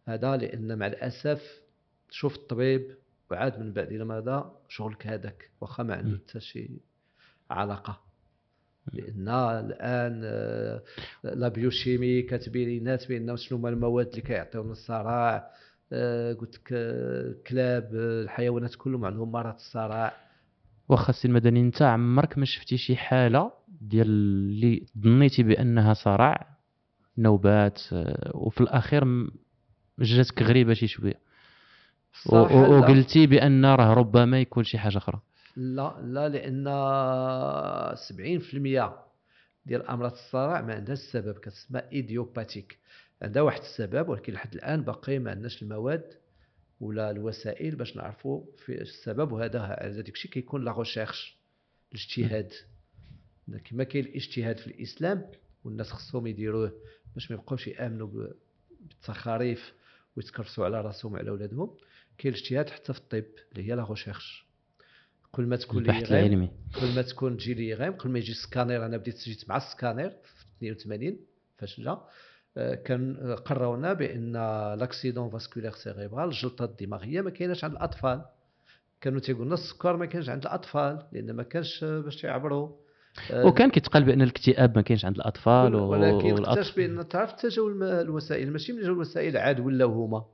هذا لأن مع الأسف شوف الطبيب وعاد من بعد إلى ماذا شغلك هذاك واخا ما عنده. حتى شي علاقة. لأن الآن آه، لا بيوشيمي كتبين لنا بأن شنو هما المواد اللي كيعطيونا الصرع. آه، قلت لك الكلاب آه، الحيوانات كلهم عندهم مرض الصرع. واخا السي المدني انت عمرك ما شفتي شي حالة ديال اللي ظنيتي بأنها صرع نوبات وفي الأخير جاتك غريبة شي شوية. وقلتي بأن راه ربما يكون شي حاجة أخرى. لا لا لأن 70% ديال أمراض الصرع ما عندهاش سبب كتسمى إيديوباتيك. عندها واحد السبب ولكن لحد الآن باقي ما عندناش المواد ولا الوسائل باش نعرفوا في السبب وهذا هذا داك الشيء كيكون la recherche الاجتهاد. كما كاين الاجتهاد في الإسلام والناس خصهم يديروه باش ما يبقاوش يآمنوا بالتخاريف ويتكرسوا على رأسهم وعلى اولادهم كاين الاجتهاد حتى في الطب اللي هي la recherche. كل ما تكون البحث العلمي كل ما تكون تجي لي غير قبل ما يجي السكانير أنا بديت جيت مع السكانير في 82 فاش جا. آه، كان قرونا بأن l'accident vasculaire cérébral الجلطه الدماغية ما كايناش عند الأطفال. كانوا تيقولوا لنا السكر ما كانش عند الأطفال لأن ما كانش باش يعبروا. آه، وكان كيتقال بأن الاكتئاب ما كاينش عند الأطفال ولكن اكتشف بأن تعرف الم- الوسائل ماشي من جاو الوسائل عاد ولاو هما.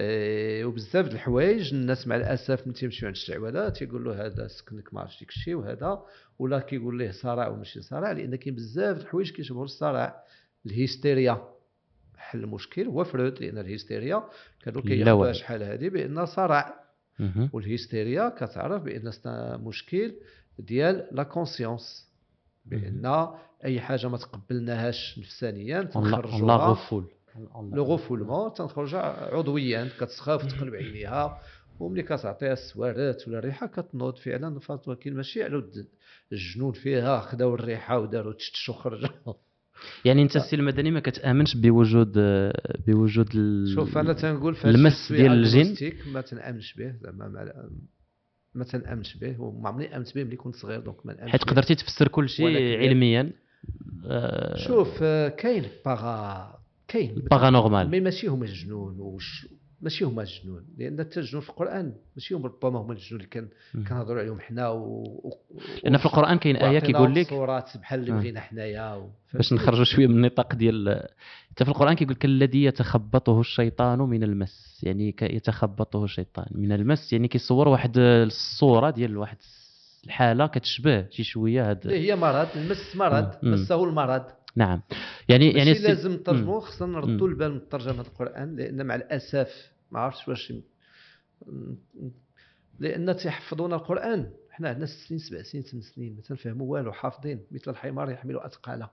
وبزاف د الحوايج الناس مع الأسف ملي تيمشيو عند الشعوذه تيقول له هذا سكنك ما عرفتش ديك الشيء وهذا ولا كيقول ليه صرع وماشي صرع لأن كاين بزاف د الحوايج كيشبهوا الصرع. الهيستيريا حل المشكل هو فرود لأن الهيستيريا كانوا كياخذوها. شحال هذه بأن مهم. والهيستيريا كتعرف بأن مشكل ديال لا كونسيونس بأن أي حاجة ما تقبلناهاش نفسانيا الله تنخرجوها الله غفول لو غفولمون تنخرجها عضويا كتسخاف تقلب عينيها وملي كتعطيها السوارات ولا الريحه كتنوض فعلا ولكن ماشي على ود الجنون فيها خداو الريحه وداروا تشتش وخرجوا يعني انت السي المدني ما كتامنش بوجود بوجود. شوف أنا تنقول المس ديال الجن ما تنامنش به زعما ما ما تنامنش به وما عمرني امنت به ملي كنت صغير donc ما نامنش حيت. قدرتي تفسر كل شيء علميا شوف كاين para كاين paranormal mais ماشي هما الجنون وش ماشي هما الجنون. لأن حتى الجنون في القرآن ماشي هما ربما هما الجنون اللي كان. كنهضروا عليهم حنا و... و... لأن في القرآن كاين إيه كيقول لك صورات بحال اللي آه. بغينا حنايا و... باش نخرجوا شوية من النطاق ديال حتى في القرآن كيقول لك الذي يتخبطه الشيطان من المس. يعني يتخبطه الشيطان من المس. يعني كيصور واحد الصورة ديال واحد الحالة كتشبه شي شوية هاد اللي هي مرض. المس مرض. مسه المرض. نعم يعني يعني السي- لازم نترجموه مم. خصنا. نردوا البال من ترجمه القرآن لأن مع الأسف ما عرفتش واش لأن تيحفظونا القرآن حنا عندنا ست سنين سبع سنين ثمان سنين ما تنفهموا والو حافظين مثل الحمار يحمل اثقاله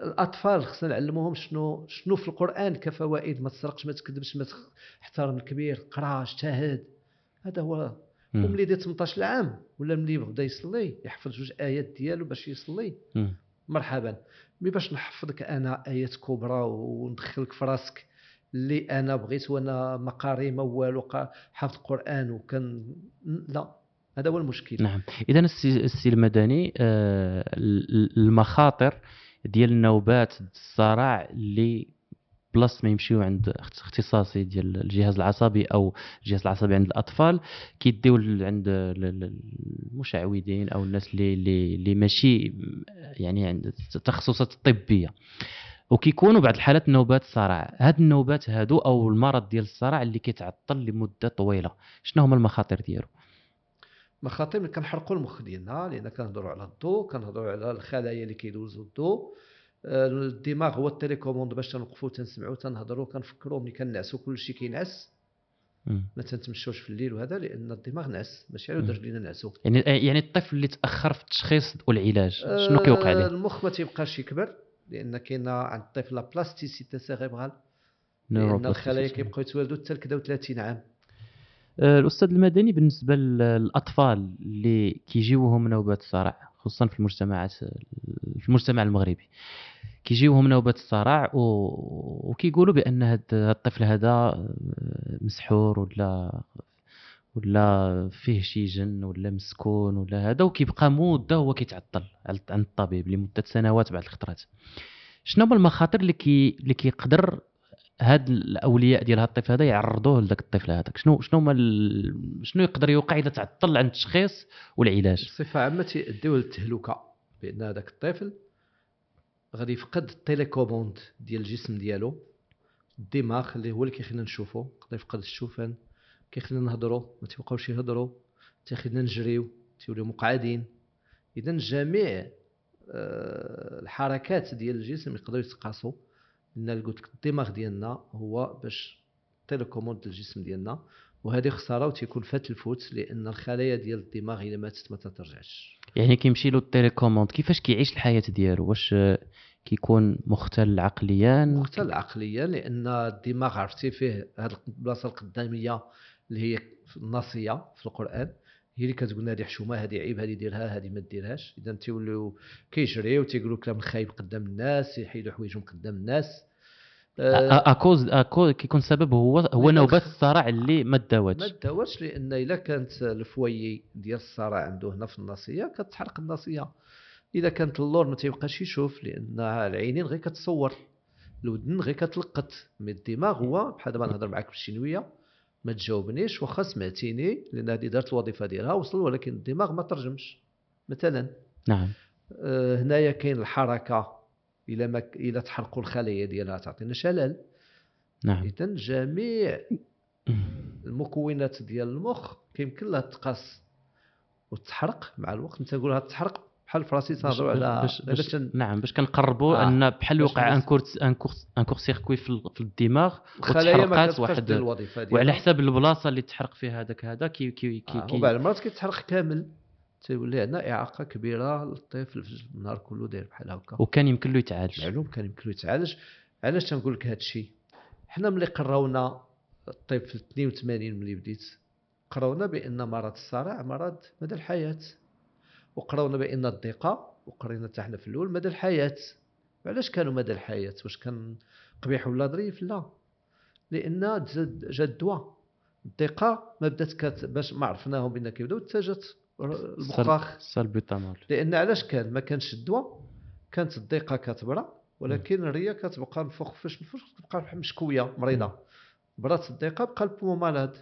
الأطفال خصنا نعلموهم شنو شنو في القرآن كفوائد ما تسرقش ما تكذبش ما تخ- احترم الكبير قرا اجتهد هذا هو. وملي دير 18 عام ولا ملي بدا يصلي يحفظ جوج آيات ديالو باش يصلي. مرحبا. mais باش نحفظك أنا آيات كبرى وندخلك في راسك اللي أنا بغيت وأنا ما قاري ما والو حافظ القرآن وكان لا هذا هو المشكل. نعم. اذا السي المدني آه، ال- المخاطر ديال النوبات الصرع اللي بلاص ما يمشيو عند اخت- اختصاصي ديال الجهاز العصبي أو الجهاز العصبي عند الأطفال كيديو عند ال- ال- المشعوذين أو الناس اللي اللي ماشي يعني عند التخصصات الطبيه وكيكونوا بعض الحالات نوبات صرع. هاد النوبات هادو أو المرض ديال الصرع اللي كيتعطل لمدة طويلة. شنو هما المخاطر ديالو؟ مخاطر ملي كنحرقوا المخ ديالنا لأن كنهضروا على الضوء كنهضروا على الخلايا اللي كيدوزوا الضوء. الدماغ هو ال télécommande باش تنوقفوا تنسمعوا تنهضروا كنفكروا ملي كنعسوا كل شيء كينعس. ما تنتمشوش في الليل وهذا لأن الدماغ نعس ماشي على مم. رجلينا نعسوا يعني يعني الطفل اللي تأخر في التشخيص والعلاج شنو كيوقع آه، له المخ ما تيبقاش يكبر لأن كاينة عند الطفل la plasticité cérébrale لأن. الخلايا كيبقاو يتوالدوا حتى ل 30 عام آه، الأستاذ المدني بالنسبة للأطفال اللي كيجيوهم نوبات الصرع خصوصا في المجتمعات في المجتمع المغربي. كيجيوهم نوبات الصرع و... وكيقولوا بأن هاد الطفل هذا آه، مسحور ولا ولا فيه شي جن ولا مسكون ولا هذا وكيبقى مده هو كيتعطل عند الطبيب لمدة سنوات بعد الخطرات. شنو هما المخاطر اللي كي اللي كيقدر هاد الأولياء ديال هاد الطفل هذا يعرضوه لذاك الطفل هذاك. شنو شنو ال... شنو يقدر يوقع إذا تعطل عند التشخيص والعلاج؟ بصفة عامة تيؤديو للتهلكة بان هذاك الطفل. غادي يفقد التيليكوموند ديال الجسم ديالو. الدماغ اللي هو اللي كيخلينا نشوفو. يقدر يفقد الشوفان كيخلينا نهضروا ما تيبقاوش يهضروا تيخلينا نجريو تيوليو مقعدين. اذا جميع آه، الحركات ديال الجسم يقدروا يتقاسوا لأن قلت لك الدماغ ديالنا هو باش télécommande الجسم ديالنا وهذه خسارة وتيكون فات الفوت لأن الخلايا ديال الدماغ إلا ماتت ما ترجعش يعني كيمشي له ال télécommande كيفاش كيعيش الحياة ديالو؟ واش كيكون مختل عقليا؟ مختل عقليا لأن الدماغ عرفتي فيه هذه البلاصة القدامية اللي هي الناصية في القرآن؟ هي اللي كتقول هذه حشومة هذه عيب هذه ديرها هذه ما ديرهاش. إذا تيوليو كيجريو تيقولوا كلام خايب قدام الناس يحيدوا حوايجهم قدام الناس. اكوز اكوز كيكون السبب هو هو نوبات الصرع اللي ما داوتش ما داوتش لأن إلا كانت ال foyer ديال الصرع عنده هنا في الناصية كتحرق الناصية. إذا كانت اللور ما تيبقاش يشوف لأن العينين غير كتصور. الودن غير كتلقط. mais الدماغ هو بحال دابا نهضر معاك بال chinois ما تجاوبنيش واخا سمعتيني لأن هذه دارت الوظيفة ديالها وصل ولكن الدماغ ما ترجمش مثلا. نعم. آه هنايا كاين الحركة إلى ما إلى تحرقوا الخلايا ديالها تعطينا شلل. نعم. اذا جميع المكونات ديال المخ كيمكن لها تقاس وتحرق مع الوقت انت تقول تحرق بحال فراسي تهضروا على باش, باش نعم باش كنقربوا آه. أن بحال وقع un court un court un court-circuit في, في الدماغ وتحرقات واحد الوظيفة وعلى حساب البلاصة اللي تحرق فيها هذاك هذا كي كي كي, آه. كي وبعد المرات كيتحرق كامل. تيولي عندنا إعاقة كبيرة للطفل في النهار كله داير بحال هكا. وكان يمكن له يتعالج. معلوم كان يمكن له يتعالج. علاش تنقول لك هذا الشيء حنا ملي قراونا الطفل 82 ملي بديت قراونا بأن مرض الصرع مرض مدى الحياة. وقراونا بأن الضيقة وقرينا حتى حنا في الأول مدى الحياة. علاش كانوا مدى الحياة؟ واش كان قبيح ولا ظريف؟ لا. لأن جا الدواء الضيقة ما بدات كات باش ما عرفناهم بان كيبداو حتى جات المخاخ سالبوتامول لأن علاش كان؟ ما كانش الدواء. كانت الضيقة كتبرا ولكن الريه كتبقى نفخ فاش نفخ تبقى مشكوية مريضة. برات الضيقة بقى ال poumon malade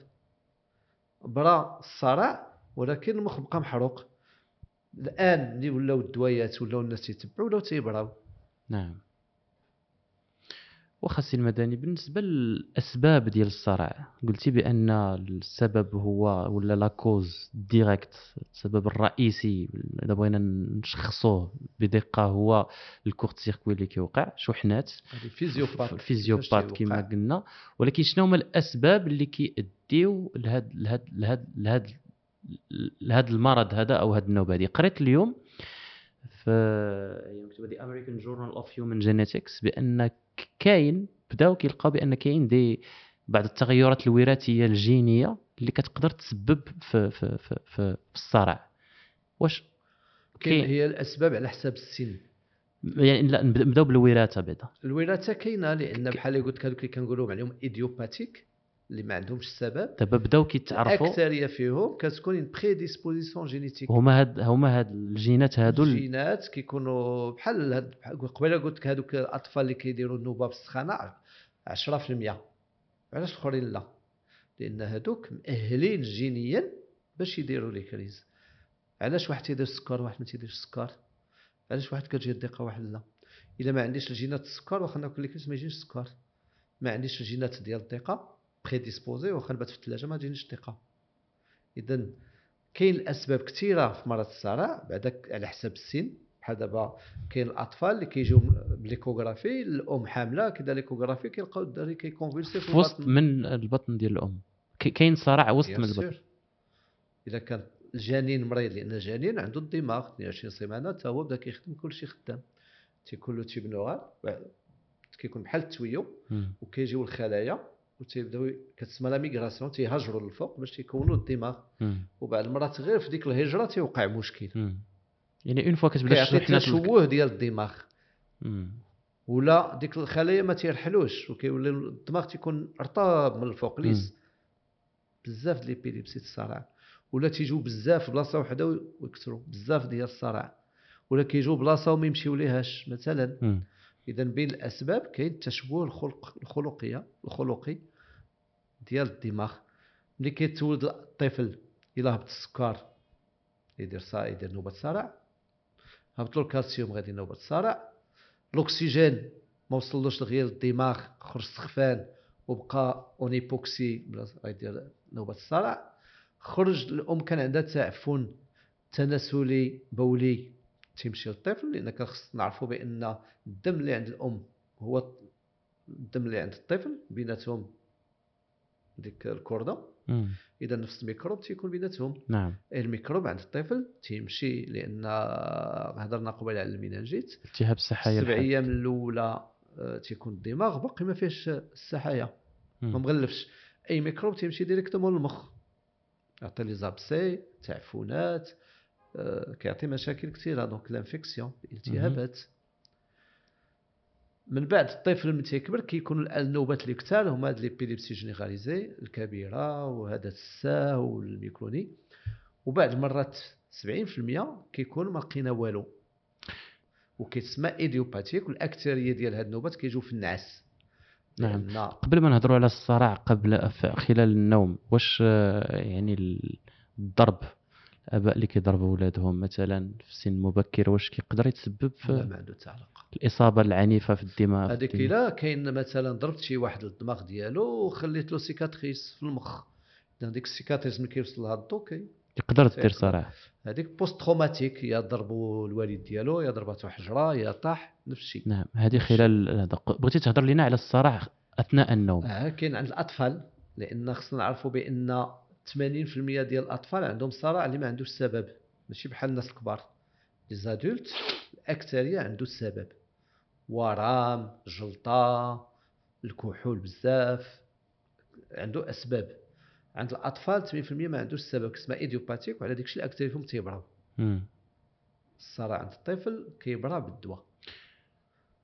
برا الصرع ولكن المخ بقى محروق. الآن اللي ولاو الدويات ولاو الناس يتبعوا ولاو تيبراو نعم. وخاصي المدني بالنسبة للأسباب ديال الصرع قلتي بأن السبب هو ولا la cause directe السبب الرئيسي إذا بغينا نشخصوه بدقة هو الكورت سيركوي اللي كيوقع شحنات فيزيوبات فيزيوبات كما قلنا. ولكن شنو هما الأسباب اللي كيؤديو لهاد لهاد لهاد لهاد لهذا المرض هذا أو هذه النوبه هذه. قريت اليوم في مكتوبه دي امريكان جورنال اوف هيومن جينيتكس بأن كاين بداو كيلقاو بأن كاين دي بعض التغيرات الوراثية الجينية اللي كتقدر تسبب في في في, في, في الصرع. واش كاين هي الأسباب على حساب السن. يعني لا نبداو بالوراثة بعدا. الوراثة كاينة لأن بحال اللي قلت لك هذوك اللي كنقولوا عليهم idiopathiques اللي ما عندهمش السبب. دابا بداو كيتعرفوا. الأكثرية فيهم كتكون une prédisposition génétique هما هاد هما هاد الجينات هادو الجينات كيكونوا بحال هاد قبيلة قلت لك هادوك الأطفال اللي كيديروا النوبة بالسخانة 10% علاش الآخرين لا؟ لأن هادوك مؤهلين جينيا باش يديروا les crises. علاش واحد تيدير السكر وواحد ما تيديرش السكر؟ علاش واحد كتجي الدقه واحد لا؟ إلا ما عنديش الجينات السكر واخا ناكل لي كريز ما يجيش السكر. ما عنديش الجينات ديال الدقه prédisposé واخا نبات في الثلاجة ما تجينيش الدقة. اذا كاين الاسباب كثيرة في مرض الصرع بعدا على حساب السن. بحال دابا كاين الأطفال اللي كيجيو ب l'échographie الأم حاملة كيدير l'échographie كيلقاو الدري كي convulser في وسط من البطن ديال الأم؟ كاين صرع وسط من البطن؟ اذا كان الجنين مريض لأن الجنين عنده الدماغ 22 semaines حتى هو بدا كيخدم كلشي خدام. تيكون له tube neural كيكون بحال ال tuyau. وكيجيو الخلايا. وتيبداو كتسمى la migration تيهاجروا للفوق باش تيكونوا الدماغ. وبعض المرات غير في ديك الهجرة تيوقع مشكل. يعني une fois كتبدا تشوه ديال الدماغ. ولا ديك الخلايا ما تيرحلوش وكيولي الدماغ تيكون رطاب من الفوق. lisse. بزاف ديال l'épilepsie الصرع. ولا تيجيو بزاف بلاصة وحدة ويكثروا. بزاف ديال الصرع. ولا كيجيو بلاصة وما يمشيو ليهاش مثلا. اذا بين الأسباب كاين التشوه الخلق الخلقيه الخلقي. ديال الدماغ ملي كيتولد الطفل إلا هبط السكر يدير صا يدير نوبة صرع هبط له الكالسيوم غادي نوبة صرع الأكسجين ما وصلوش لغير الدماغ خرج سخفان وبقى en hypoxie بلا- غيدير نوبة الصرع خرج الأم كان عندها تعفن تناسلي بولي تيمشي للطفل لأن كان خص نعرفوا بأن الدم اللي عند الأم هو الدم اللي عند الطفل بيناتهم ديك الكوردة. إذا نفس الميكروب تيكون بيناتهم. نعم. الميكروب عند الطفل تيمشي لأن هضرنا قبيلة على ال méningite التهاب السبع الحاد. أيام الأولى آه، تيكون الدماغ باقي ما فيهش السحايا ما. مغلفش. أي ميكروب تيمشي directement للمخ يعطي les abcès تعفنات آه، كيعطي مشاكل كثيرة. donc l'infection التهابات. من بعد الطفل ملي تيكبر كيكونوا الان النوبات اللي كثار هما هاد l'épilepsie généralisée الكبيرة وهذا الساه وال myoclonie. وبعد المرات 70% كيكون ما لقينا والو. وكيتسمى idiopathique والاكثريه ديال هاد النوبات كيجيو في النعاس. نعم. لأن قبل ما نهضروا على الصرع قبل خلال النوم واش آه، يعني ال- الضرب الآباء اللي كيضربوا ولادهم مثلا في سن مبكر واش كيقدر يتسبب لا في ما عنده حتى علاقه الإصابة العنيفة في الدماغ هذيك؟ الا كاين مثلا ضربت شي واحد للدماغ ديالو وخليت له cicatrice في المخ. إذا ديك ال cicatrice ملي كيوصل لها الضو كي تقدر دير. صرع هذيك post-traumatique يا ضربوا الوالد ديالو يا ضربته حجرة يا طاح نفس الشيء. نعم هذه خلال بغيتي تهضر لنا على الصرع أثناء النوم؟ آه كاين عند الأطفال لأن خصنا نعرفوا بأن 80% ديال الأطفال عندهم صرع اللي ما عندوش سبب. ماشي بحال الناس الكبار. les adultes الأكثرية عنده السبب. ورم جلطة الكحول بزاف. عنده أسباب. عند الأطفال 80% ما عندوش السبب كتسمى idiopathique وعلى داكشي الاكثريه فيهم تيبراو. الصرع عند الطفل كيبرا بالدواء.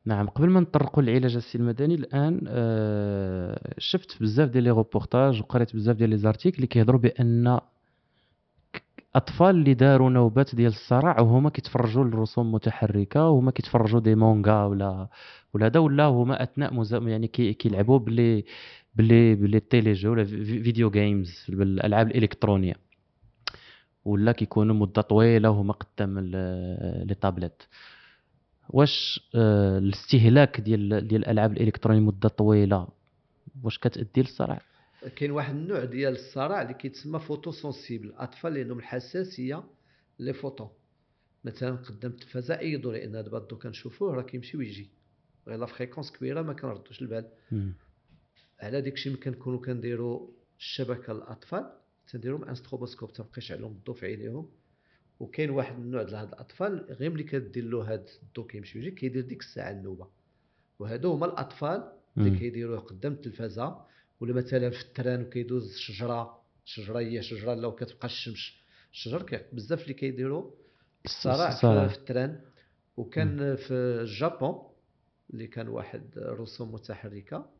نعم قبل ما نطرقوا للعلاج السي المدني الآن آه شفت بزاف ديال les reportages وقريت بزاف ديال les articles اللي كيهضروا بأن أطفال اللي داروا نوبات ديال الصرع وهما كيتفرجوا للرسوم متحركة وهما كيتفرجوا des mangas ولا ولا هذا ولا هما أثناء مزا... يعني كي... كيلعبوا ب les ب les ب les téléjeux ولا في- video games بالألعاب الإلكترونية. ولا كيكونوا مدة طويلة وهما قدام les tablettes واش آه، الاستهلاك ديال ديال الألعاب الإلكترونية مدة طويلة؟ واش كتأدي للصرع كاين واحد النوع ديال الصرع اللي كيتسمى photosensible الاطفال اللي عندهم الحساسية les photos مثلا قدام التلفازه أي ضوء لأن دابا الضوء كنشوفوه راه كيمشي ويجي. غير la fréquence كبيرة ما كنردوش البال. على داك الشيء ملي كنكونوا كنديروا الشبكة للأطفال تنديرهم un stroboscope تنبقيش عليهم الضوء في عينيهم. وكاين واحد النوع ديال هاد الأطفال غير ملي كدير له هاد الضوء كيمشي ويجي كيدير ديك الساعة النوبة. وهادو هما الأطفال اللي. كيديروه قدام التلفازه ولا مثلا في ال train وكيدوز شجرة شجرة هي شجرة لو كتبقى الشمس الشجر بزاف اللي كيديروا الصرع في, ال train وكان في ال Japon اللي كان واحد رسوم متحركة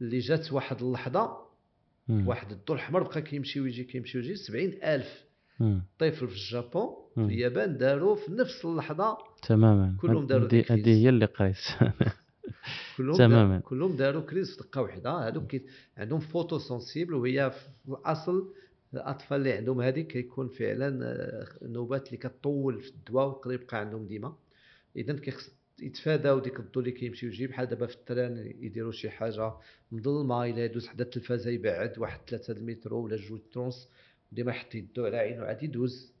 اللي جات واحد اللحظة. واحد الضوء الأحمر بقى كيمشي ويجي كيمشي ويجي 70000 مم. طفل في ال Japon في. اليابان داروا في نفس اللحظة تماما كلهم داروا هذه. هي اللي قريت كلهم تماماً. دار كلهم داروا crise في دقة واحدة. هذوك عندهم photosensible وهي في الأصل الأطفال اللي عندهم هذه كيكون فعلا آه، نوبات اللي كتطول في الدواء ويقدر يبقى عندهم ديما. اذا كيخص يتفاداو ديك الضوء اللي كيمشي ويجي بحال دابا في ال train يديروا شي حاجة مظلمه إلا يدوز حدا التلفازة يبعد واحد 3 المترو ولا جوج مترو ونص ديما يحط يدو على عينه عاد يدوز.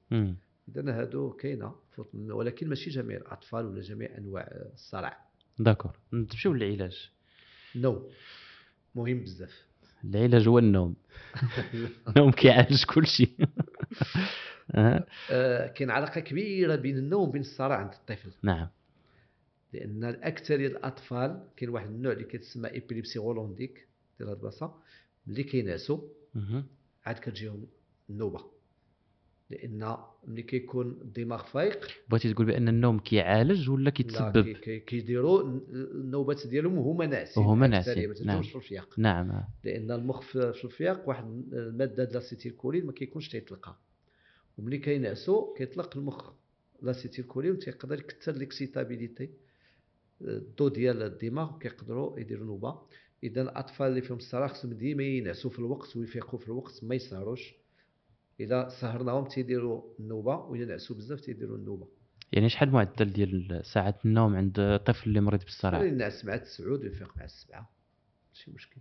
اذا هادو كاينة ولكن ماشي جميع الأطفال ولا جميع أنواع الصرع. d'accord نمشيو للعلاج. نو. مهم بزاف. العلاج هو النوم. النوم كيعالج كل شيء آه، آه، كاين علاقة كبيرة بين النوم وبين الصرع عند الطفل. نعم. لأن الاكثريه الأطفال كاين واحد النوع اللي كيتسمى épilepsie rolandique ديال هاد البلاصة ملي كينعسوا. عاد كتجيهم النوبة. لأن ملي كيكون الدماغ فايق بغيتي تقول بأن النوم كيعالج ولا لا كيتسبب؟ كي- كي- كيديروا النوبات ديالهم وهما ناعسين وهما الأكثرية ناعسين، نعم. في الفياق نعم. لأن المخ في في الفياق واحد المادة ديال ال acétylcholine ما كيكونش تيطلقها وملي كينعسوا كيطلق المخ ال acétylcholine وتيقدر يكثر l'excitabilité الضو ديال الدماغ وكيقدروا يديروا نوبة. اذا الأطفال اللي فيهم الصرا خصهم ديما ينعسوا في الوقت ويفيقوا في الوقت ما يسهروش. إذا سهرناهم تيديروا النوبة واذا نعسوا بزاف تيديروا النوبة. يعني شحال معدل ديال ساعات النوم عند الطفل اللي مريض بالصرع الناس مع التسعود ويفيق مع السبعه ماشي مشكل.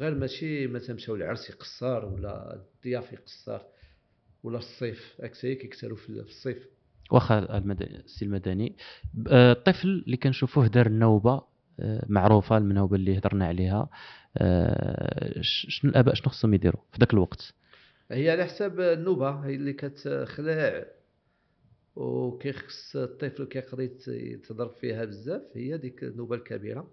غير ماشي ما تمشاو العرس يقصر ولا الضياف يقصر ولا الصيف. أكثر كيكثروا في الصيف. واخا. السي المدني. آه، الطفل اللي كنشوفوه دار النوبة آه، معروفة النوبة اللي هضرنا عليها آه، شنو الاباء شنو خصهم يديروا في ذاك الوقت؟ هي على حساب النوبة هي اللي كتخلع وكيخص الطفل كيقدر يت- يتضرب فيها بزاف هي ديك النوبة الكبيرة.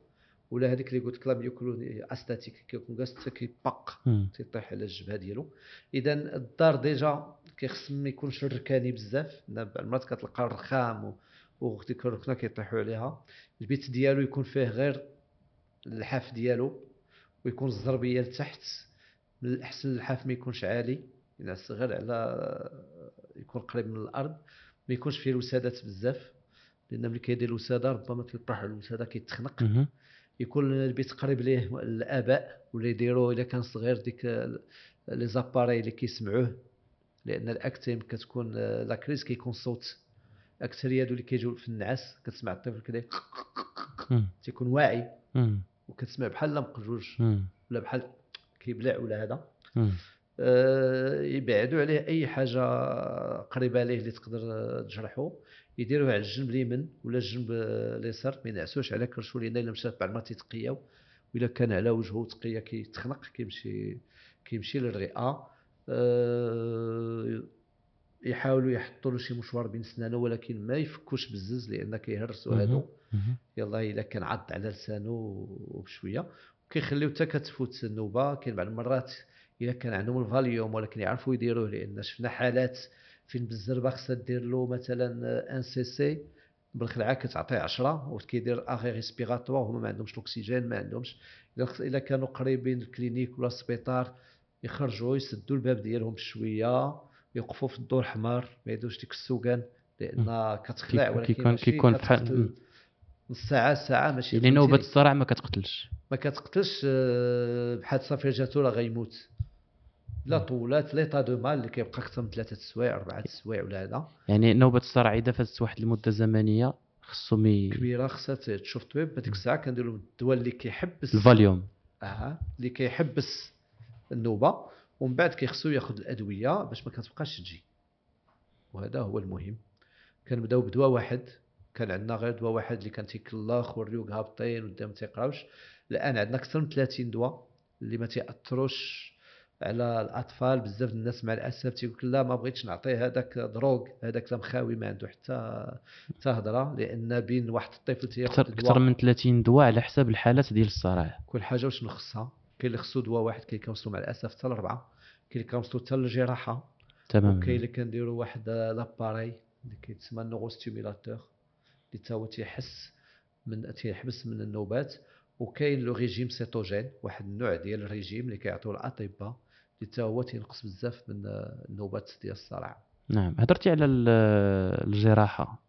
ولا هذيك اللي قلت لك la myoclonie astatique كيكون جالس حتى كيبق. تيطيح على الجبهة ديالو. اذا الدار déjà كيخص ما يكونش الركاني بزاف بعض المرات كتلقى الرخام وديك الركنه كيطيحوا عليها. البيت ديالو يكون فيه غير الحاف ديالو ويكون الزربية لتحت. من الإحسن الحاف ما يكونش عالي ينعس غير على يكون قريب من الأرض ما يكونش فيه الوسادات بزاف لأن ملي كيدير الوسادة ربما تلقى الوسادة كيتخنق. يكون البيت قريب ليه الآباء ولا يديروا إلا كان صغير ديك لي زاباري اللي كيسمعوه لأن الاكتم كتكون la crise كيكون صوت الاكثريه هادو اللي كيجيو في النعاس كتسمع الطفل كده. تيكون واعي. وكتسمع بحال مقجوج مم. ولا بحال كيبلع ولا هذا. آه، يبعدوا عليه أي حاجة قريبة ليه اللي تقدر تجرحه يديروها على الجنب اليمين ولا الجنب اليسار ما ينعسوش على كرشو لأن إلا مشات بعد ما تيتقياو وإلا كان على وجهه تقيه كيتخنق كيمشي كيمشي للرئة آه، يحاولوا يحطوا له شي mouchoir بين سنانه ولكن ما يفكوش بالزز لأن كيهرسوا. هادو. يلا إلا كان عض على لسانه وبشوية وكيخليو حتى كتفوت النوبة. كاين بعض المرات إلا كان عندهم الفاليوم ولكن يعرفوا يديروه لأن شفنا حالات فين بالزربة خصها دير له مثلا un cc بالخلعة كتعطيه 10 وكيدير arrêt respiratoire هما ما عندهمش الأكسجين ما عندهمش. إلا كانوا قريبين ال clinique ولا السبيطار يخرجوا يسدوا الباب ديالهم بشويه يوقفوا في الضوء الحمار ما يدوش ديك السوقان لأن كتخلع ولكن كيكون- كيكون بحال- نص ساعه ساعه ماشي يعني نوبه؟ الصرع ما كتقتلش. ما كتقتلش آه، بحال صافي جاتو راه غيموت. لا طولات l'état de mal اللي كيبقى أكثر من ثلاثة سوايع أربعة سوايع ولا هذا يعني نوبه الصرع إذا فاتت واحد المدة زمنيه خصهم. كبيرة خصها تشوف طبيب هذيك الساعة كنديروا الدواء اللي كيحبس. الفاليوم آه اللي كيحبس النوبة ومن بعد كيخصو ياخذ الأدوية باش ما كتبقاش تجي. وهذا هو المهم. كنبداو بدواء واحد. كان عندنا غير دواء واحد اللي كان تيكلاخ والريوق هابطين والدم ما تيقراوش. الان عندنا أكثر من 30 دواء اللي ما تيأثروش على الأطفال. بزاف الناس مع الأسف تيقول لا ما بغيتش نعطيه هذاك دروغ هذاك مخاوي ما عنده حتى حتى هضرة. لأن بين واحد الطفل تياخذ أكثر من 30 دواء على حساب الحالات ديال الصرع كل حاجة وشنو خصها كاين اللي خصو دواء واحد كاين اللي كنوصلوا مع الأسف حتى لاربعه كاين اللي كنوصلوا حتى للجراحه تماما وكاين اللي كنديروا واحد l'appareil اللي كيتسمى neurostimulateur اللي تا هو تيحس من تيحبس من النوبات وكاين le régime cétogène واحد النوع ديال الريجيم اللي كيعطيوه الأطباء اللي تا هو تينقص بزاف من النوبات ديال الصرع. نعم. هضرتي على ال- الجراحة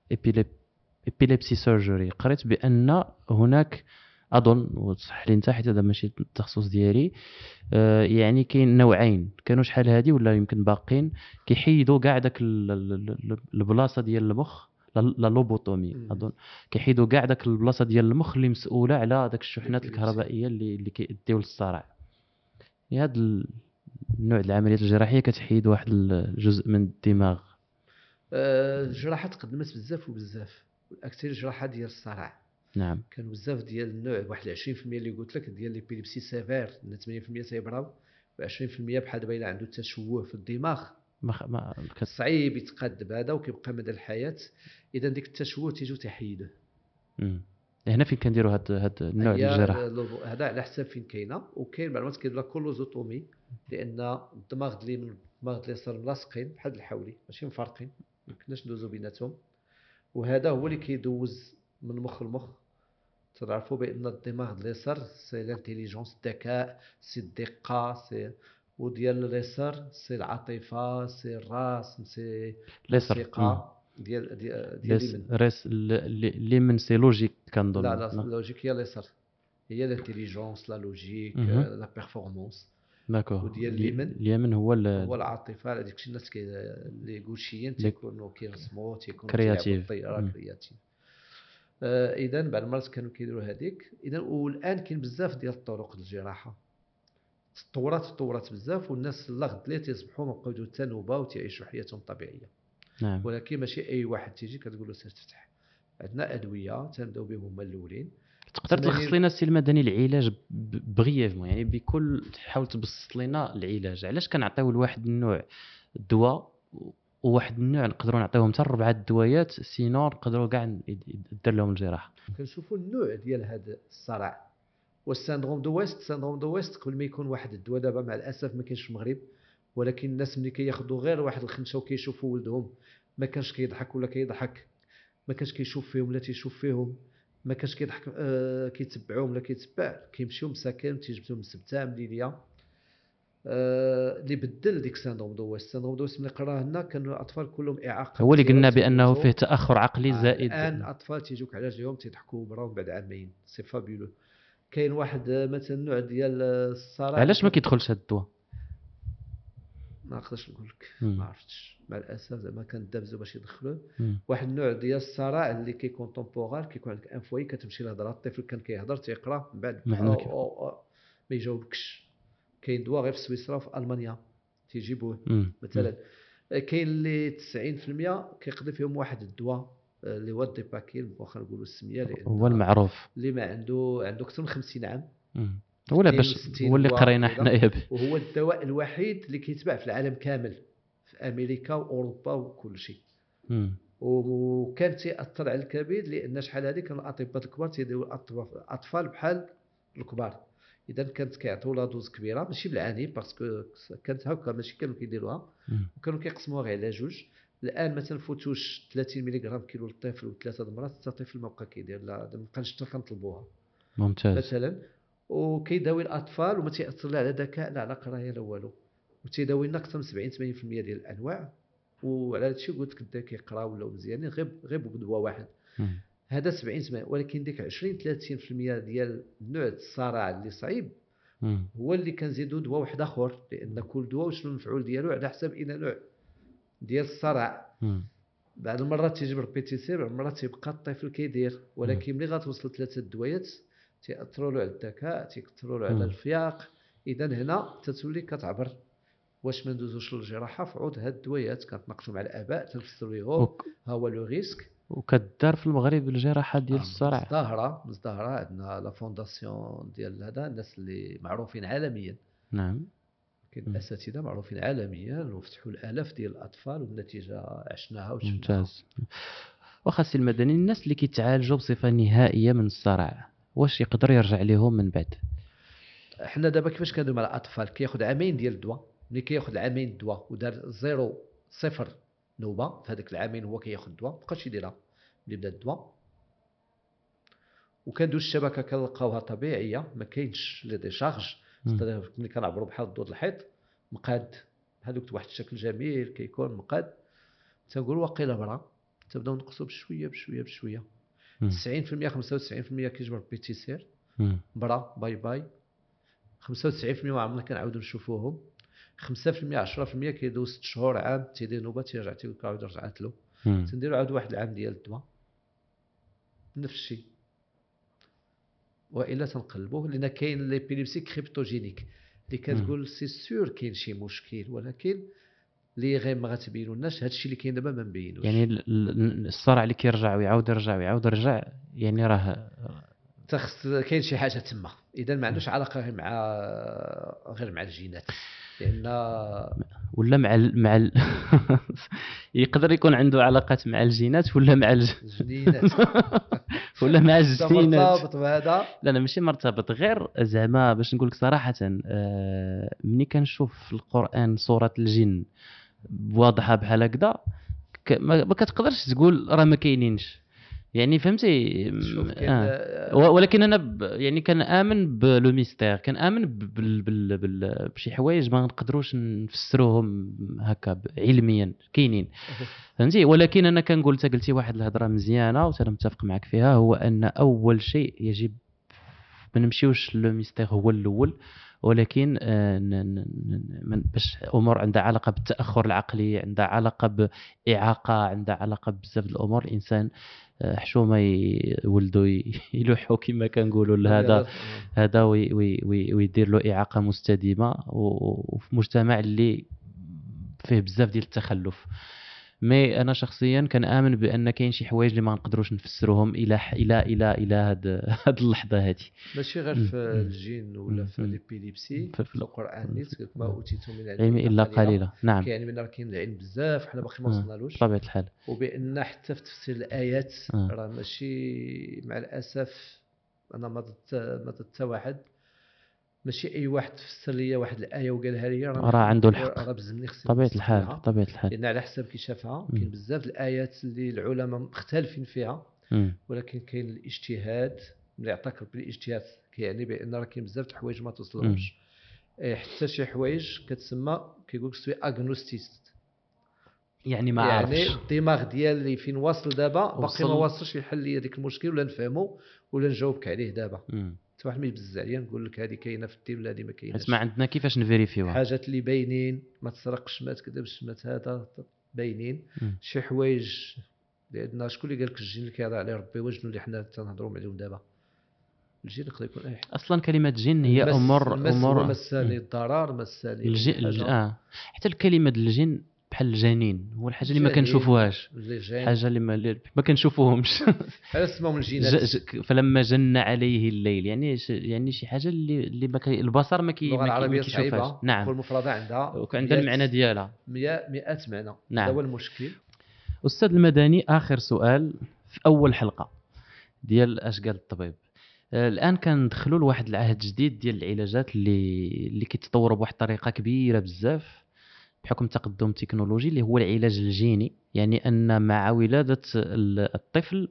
epilepsy surgery قريت بأن هناك أظن وتصح لي انت حيت هذا ماشي التخصص ديالي آه، يعني كاين نوعين. كانوا شحال هادي ولا يمكن باقين كيحيدوا كاع داك ال- ال- ال- البلاصة ديال المخ لا لا lobotomie. مم. اظن كيحيدوا كاع داك البلاصة ديال المخ اللي مسؤولة على داك الشحنات. الكهربائية اللي اللي كيديو للصرع. هذا النوع ديال العمليات الجراحية كتحيد واحد الجزء من الدماغ. آه، الجراحة تقدمت بزاف وبزاف. أكثر الجراحه ديال الصرع. نعم. كانوا بزاف ديال النوع واحد 20% اللي قلت لك ديال l'épilepsie sévère ان 80% تيبراو و20% بحال دابا إلا عنده تشوه في الدماغ. ما ما صعيب يتقاد بهذا وكيبقى مدى الحياة. إذا ديك التشوه تيجو تيحيدوه مم. هنا فين كنديروا هاد هاد النوع الجراحه لو- هذا على حساب فين كاينة. وكاين معلومات كيدير لها callosotomie لأن الدماغ اليمين والدماغ اليسار ملاصقين بحال الحولي ماشي مفارقين ما يمكنناش ندوزو بيناتهم. وهذا هو اللي كيدوز من مخ لمخ. تعرفوا بأن الدماغ اليسار c'est l'intelligence الذكاء سي الدقة سي وديال اليسار سي العاطفة سي الراس سي. الثقه ديال ديال اليمين ريس اللي من سي لوجيك كنظن لا لا اللوجيك هي اليسار هي لانتيليجونس لا لوجيك. لا بيرفورمانس داكور وديال الي- اليمين. اليمين هو هو العاطفة على ديك الشيء الناس كي اللي غوشيين تيكونوا كيرسموا تيكونوا كرياتيف. الطيارة. كرياتيف آه اذا بعض المرات كانوا كيديروا هذيك اذا والآن كاين بزاف ديال الطرق للجراحة تطورات تطورات بزاف والناس لا غد تيصبحوا ما بقاو يديروا حتى نوبه وتيعيشوا حياتهم طبيعية. نعم. ولكن ماشي أي واحد تيجي كتقول له سير تفتح. عندنا أدوية تنبدأو بهم هما الأولين. تقدر تلخص لنا السي المدني العلاج brièvement يعني بكل تحاول تبسط لنا العلاج. علاش كنعطيو لواحد النوع الدواء وواحد النوع نقدروا نعطيوهم حتى ربعه الدوايات sinon نقدروا كاع ن- يدير لهم الجراحة؟ كنشوفوا النوع ديال هذا الصرع. وال syndrome de West syndrome de West قبل ما يكون واحد الدواء دابا مع الأسف ما كاينش في المغرب ولكن الناس ملي كياخذوا غير واحد الخنشة وكيشوفوا ولدهم ما كانش كيضحك ولا كيضحك ما كانش كيشوف فيهم ولا تيشوف فيهم ما كانش كيضحك آه كيتبعوهم ولا كيتبع كيمشيو مساكن تيجبدوا من السبته من ليليا آه اللي بدل ديك ساندروم دو ويست. ساندروم دو ويست ملي قراه لنا كانوا الأطفال كلهم إعاقة. هو اللي قلنا بأنه. فيه تأخر عقلي آه، زائد. الآن اطفال تيجوك على رجليهم تيضحكوا براهم بعد عامين. سي فابيلو كاين واحد مثلا نوع ديال الصرع علاش ما كيدخلش هذا الدواء؟ ما نقدرش نقول لك. ما عرفتش. مع الأسف زعما كندابزوا باش يدخلوه. واحد النوع ديال الصرع اللي كيكون temporal كيكون عندك un foyer كتمشي لهضرة الطفل كان كيهضر تيقرأ من بعد ما يجاوبكش. كاين دواء غير في سويسرا وفي ألمانيا تيجيبوه. مثلا كاين اللي 90% كيقضي فيهم واحد الدواء. اللي هو ال Dépakine واخا نقولوا السمية لأن هو المعروف اللي ما عنده عنده أكثر من 50 عام مم. هو لا باش 62 هو اللي قرينا. حنايا به وهو الدواء الوحيد اللي كيتباع في العالم كامل في أمريكا وأوروبا وكل شيء. وكان تيأثر على الكبد لأن شحال هذه كانوا الاطباء الكبار تيديروا الاطفال بحال الكبار اذا كانت كيعطيو la dose كبيرة ماشي بالعنيف parce que كانت هكا ماشي كانوا كيديروها. وكانوا كيقسموها غير على جوج الآن ما تنفوتوش 30 ملغ كيلو للطفل وثلاثه المرات حتى الطفل ما بقى كيدير لا ما بقاش حتى كنطلبوها. ممتاز. مثلا وكيداوي الأطفال وما تياثر لا على ذكاء لا على قراية لا والو. وتيداوي لنا أكثر من 70 80% ديال الأنواع. وعلى هذا الشيء قلت لك بدا كيقرا ولاو مزيانين غير غير بدواء واحد. هذا 70 80 ولكن ديك 20 30% ديال نوع الصرع اللي صعيب مم. هو اللي كنزيدو دواء واحد آخر لأن كل دواء وشنو المفعول ديالو؟ على حسب اين نوع ديال الصرع. بعض المرات تيجي بالريبيتيسير بعض المرات تيبقى الطفل كيدير ولكن ملي غتوصل ثلاثة الدويات تيأثروا له على الذكاء تيأثروا له. على الفياق. اذا هنا تتولي كتعبر واش ما ندوزوش للجراحة. في عود هاد الدويات كنتناقشوا مع الآباء تنفسروا لهم وك- ها هو le risque. وكدار في المغرب الجراحة ديال الصرع. مزدهرة مزدهرة. عندنا la fondation ديال هذا الناس اللي معروفين عالميا. نعم. كاين. اساتذه معروفين عالميا وفتحوا الآلاف ديال الأطفال والنتيجة عشناها وشفناها. ممتاز. واخا السي المدني الناس اللي كيتعالجوا بصفة نهائية من الصرع واش يقدر يرجع لهم من بعد؟ حنا دابا كيفاش كنديروا مع الأطفال؟ كياخذ عامين ديال الدواء. ملي كياخذ عامين الدواء ودار zéro صفر نوبة في هذاك العامين هو كياخذ الدواء مابقاش يديرها. ملي بدا الدواء وكندوز الشبكة كنلقاوها طبيعية ما كاينش les décharges. ملي كنعبروا بحال الضوء الحيط مقاد. هذوك واحد الشكل جميل كيكون مقاد. تنقولوا واقيلا برا. تبداو نقصوا بشوية بشوية بشوية. مم. 90% 95% كيجبر بيتيسير مم. برا bye bye. 95% ما عمرنا كنعاودوا نشوفوهم. 5% 10% كيدوز 6 شهور عام. تيدير نوبة تيرجع تيعاود رجعت له. مم. تنديروا عاد واحد العام ديال الدواء. نفس الشيء. وإلا تنقلبوه لأن كاين l'épilepsie cryptogénique اللي كتقول c'est sûr كاين شي مشكل ولكن اللي غير ما غتبينولناش هادشي اللي كاين دابا ما مبينوش يعني ال- ال- الصرع اللي كيرجع ويعاود يرجع ويعاود يرجع يعني راه تخص كاين شي حاجة تما. إذا ما عندوش علاقة غير مع غير مع الجينات. لأن ولا مع ال... مع ال... يقدر يكون عنده علاقات مع الجينات ولا مع الج... الجنينات ولا مع الجينات؟ مرتبط بهذا. لا لا ماشي مرتبط. غير زعما باش نقول لك صراحة آه، ملي كنشوف في القرآن سوره الجن واضحة بحال هكذا ما كتقدرش تقول راه ما كاينينش. يعني فهمتي؟ آه. ولكن أنا ب... يعني كنامن ب le mystère كنامن ب- بال... بال... بال... بشي حوايج ما نقدروش نفسروهم هكا ب- علميا كاينين. فهمتي؟ ولكن أنا كنقول انت قلتي واحد الهضرة مزيانة وأنا متفق معك فيها هو أن أول شيء يجب ما نمشيوش le mystère هو الأول ولكن آه، باش أمور عندها علاقة بالتأخر العقلي عندها علاقة بإعاقة عندها علاقة بزاف الأمور الانسان حشومة ي- ولدو ي- يلوحوا كما كنقولوا لهذا هذا وي وي وي ويدير له إعاقة مستديمة وفي مجتمع اللي فيه بزاف ديال التخلف. mais أنا شخصيا كنامن بأن كاين شي حوايج اللي ما نقدروش نفسروهم إلى إلى إلى إلى هاد هاد اللحظة هذه ماشي غير. في. الجن ولا في مم. الإبيليبسي في- القرآن نيت ما. اوتيتم من العلم علم إلا قليلا نعم كاين من راه كاين العلم بزاف حنا باقي ما. وصلنالوش بطبيعه الحال وبأن حتى في تفسير الآيات. راه ماشي مع الأسف أنا ما ضدت ما ضدت حتى واحد ماشي أي واحد تفسر لي واحد الآية وقالها لي راه عنده الحق. راه بزمني خصني بطبيعة نفسر الحال لها. بطبيعة الحال لأن على حسب كي شافها. كاين بزاف الآيات اللي العلماء مختلفين فيها مم. ولكن كاين الاجتهاد اللي ربي الاجتهاد كيعني بأن راه كاين بزاف د الحوايج ما توصلهمش إيه، حتى شي حوايج كتسمى كيقول لك suis agnostique يعني ما يعني الدماغ ديالي فين واصل دابا باقي ما واصلش يحل لي هذيك المشكل ولا نفهمو ولا نجاوبك عليه دابا واحد ما يبزز عليا نقول لك هذه كاينة في ولا هذه ما كايناش حيت ما عندنا كيفاش نفيريفيوها حاجات اللي باينين ما تسرقش ما تكذبش ما هذا باينين. شي حوايج عندنا شكون اللي قال لك الجن اللي كيهضر عليه ربي وجنو اللي حنا تنهضروا عليهم دابا الجن يقدر يكون اي حاجة أصلا كلمة جن هي امور امور مسالي. الضرر مسالي الجن. آه حتى الكلمة الجن بحال الجنين. هو الحاجة اللي ما. كنشوفوهاش. حاجة اللي ما, ما كنشوفوهمش. اسمهم. الجينات. فلما جن عليه الليل يعني ش... يعني شي حاجة اللي اللي ما كي... البصر ما كي اللغة العربية صعيبة. نعم. والمفردة عندها وعندها المعنى ديالها. 100 100 معنى نعم. هذا هو المشكل؟ أستاذ المدني آخر سؤال في أول حلقة ديال اش قال الطبيب. آه، الآن كندخلوا لواحد العهد جديد ديال العلاجات اللي اللي كيتطوروا بواحد الطريقة كبيرة بزاف. بحكم تقدم التكنولوجي اللي هو العلاج الجيني يعني أن مع ولادة ال- الطفل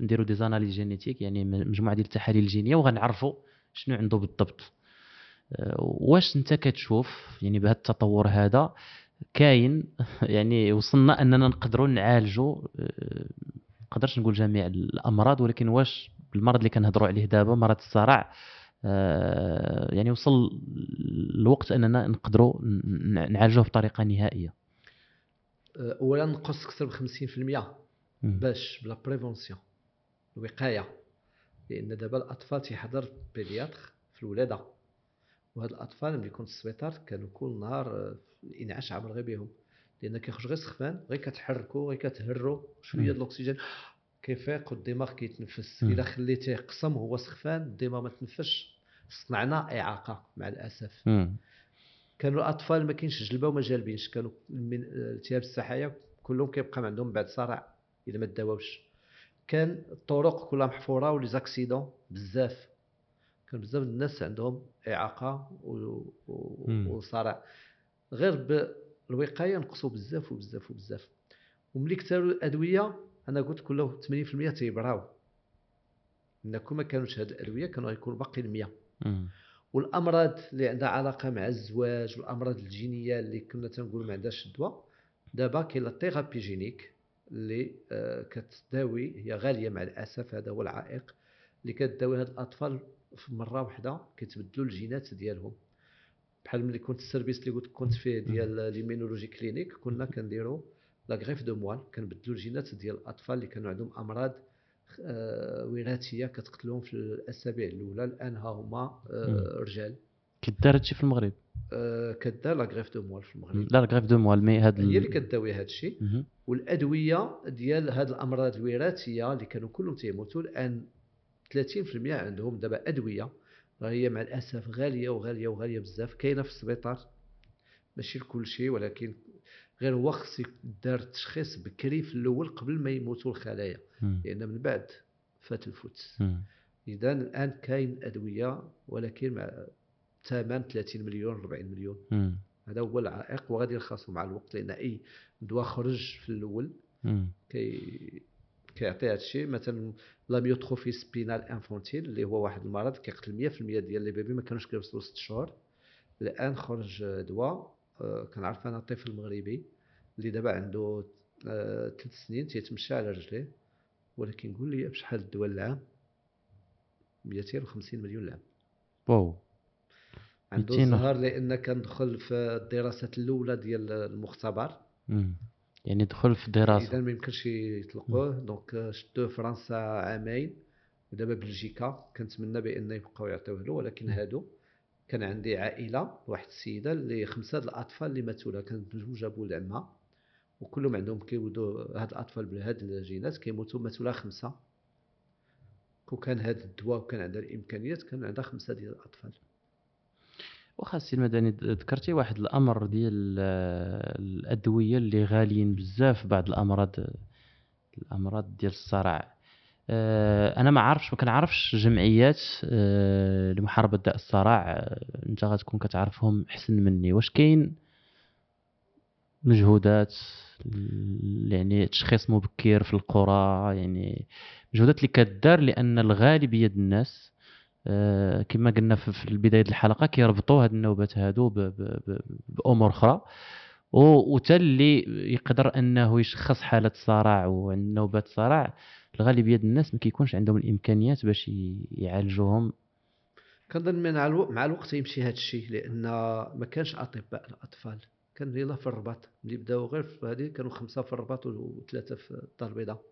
نديروا des analyses génétiques يعني مجموعة ديال التحاليل الجينية وغنعرفوا شنو عنده بالضبط. آه، واش انت كتشوف؟ يعني بهذا التطور هذا كاين يعني وصلنا أننا نقدروا نعالجوا آه، نقدرش نقول جميع الأمراض ولكن واش بالمرض اللي كنهضروا عليه دابا مرض الصرع يعني وصل الوقت أننا نقدروا نعالجوه بطريقة نهائية أه، اولا نقص أكثر ب 50% مم. باش بلا بريفونسيون الوقاية لأن دابا الأطفال تيحضر بيدياتر في الولادة وهاد الأطفال ملي كنت في السبيطار كانوا كل نهار آه، الانعاش عامر غير بهم لأن كيخرج غير سخفان غير كتحركوا غير كتهروا شوية مم. د الأكسجين كيفيق والدماغ كيتنفس. إلا خليتيه قسم هو سخفان الدماغ ما تنفسش. صنعنا إعاقة مع الأسف. مم. كانوا الأطفال ما كاينش جلبة وما جالبينش. كانوا من التهاب السحايا كلهم كيبقى عندهم بعد صرع إلا ما داوش كان الطرق كلها محفورة ولي زاكسيدون بزاف. كان بزاف الناس عندهم إعاقة و- و-. وصرع. غير بالوقاية نقصوا بزاف وبزاف وبزاف. وملي كثروا الأدوية أنا قلت كله 80% تيبراو. ان كون ما كانوش هاد الادويه كانوا غيكونوا باقي 100 مم. والأمراض اللي عندها علاقة مع الزواج والأمراض الجينية اللي كنا تنقول ما عندهاش الدواء دابا كاين la thérapie génique اللي آه، كتداوي هي غالية مع الأسف هذا هو العائق اللي كتداوي هاد الأطفال في مرة واحدة كيتبدلوا الجينات ديالهم. بحال ملي كنت ال service اللي قلت كنت فيه ديال l'immunologie clinique كنا كنديروا la greffe de moelle كنبدلوا الجينات ديال الأطفال اللي كانوا عندهم أمراض آه، وراثيه كتقتلهم في الأسابيع الأولى. الآن ها هما آه، رجال. كيدار هادشي في المغرب؟ آه، كدار la greffe de moelle في المغرب. لا ال greffe de moelle mais هاد هي اللي كداوي مهم. والأدوية ديال هاد الأمراض الوراثيه اللي كانوا كلهم تيموتوا الآن 30% عندهم دابا أدوية. راه هي مع الأسف غالية وغالية وغالية بزاف كاينة في السبيطار. ماشي لكل شيء ولكن غير هو خص دار تشخيص بكري في الأول قبل ما يموتوا الخلايا. لأن من بعد فات الفوت. إذا الآن كاين أدوية ولكن مع ثمن 30 مليون 40 مليون مم. هذا هو العائق وغادي يرخصوا مع الوقت لأن أي دواء خرج في الأول. كي كيعطي هذا الشيء مثلا l'amyotrophie spinale infantile اللي هو واحد المرض كيقتل 100% ديال les bébés ما كانوش كيوصلوا 6 شهور الآن خرج دواء كنعرف أنا طفل مغربي اللي دابا عنده آه، ثلاث سنين تيتمشى على رجليه ولكن قول لي بشحال الدواء العام؟ 250 مليون العام. wow. عنده 200 الزهر لأن كندخل في الدراسات الأولى ديال المختبر. مم. يعني دخل في دراسة. إذا ما يمكنش يطلقوه. donc شدوه فرنسا عامين. ودابا بلجيكا. كنتمنى بأن يبقاو يعطيوه له ولكن هادو. كان عندي عائلة واحد السيدة اللي خمسة الأطفال اللي ماتوا لها كان جوج ابو العمه وكلهم عندهم كيولدوا هاد الأطفال بهاد الجينات كيموتوا ماتوا لها خمسة. كون كان هاد الدواء وكان عندها الإمكانيات كان عندها خمسة ديال الأطفال. واخا السي المدني ذكرتي واحد الأمر ديال آه، الأدوية اللي غاليين بزاف بعض الأمراض الأمراض ديال الصرع. أنا ما عارفش ما كنعرفش جمعيات آه، لمحاربة داء الصرع. آه، أنت غتكون كتعرفهم أحسن مني. واش كاين مجهودات؟ يعني تشخيص مبكر في القرى يعني مجهودات اللي كدار لأن الغالبيه ديال الناس. آه، كما قلنا في بدايه الحلقة كيربطوا هاد النوبات هادو بأمور أخرى. وتا اللي يقدر أنه يشخص حالة صرع وعنده نوبات صرع الغالبيه ديال الناس ما كيكونش عندهم الإمكانيات باش يعالجوهم. كنظن مع الوقت مع الوقت يمشي هذا الشيء لأن ما كانش أطباء الأطفال. كان يلا في الرباط. ملي بداو غير في هذه كانوا خمسة في الرباط وثلاثة في الدار البيضاء.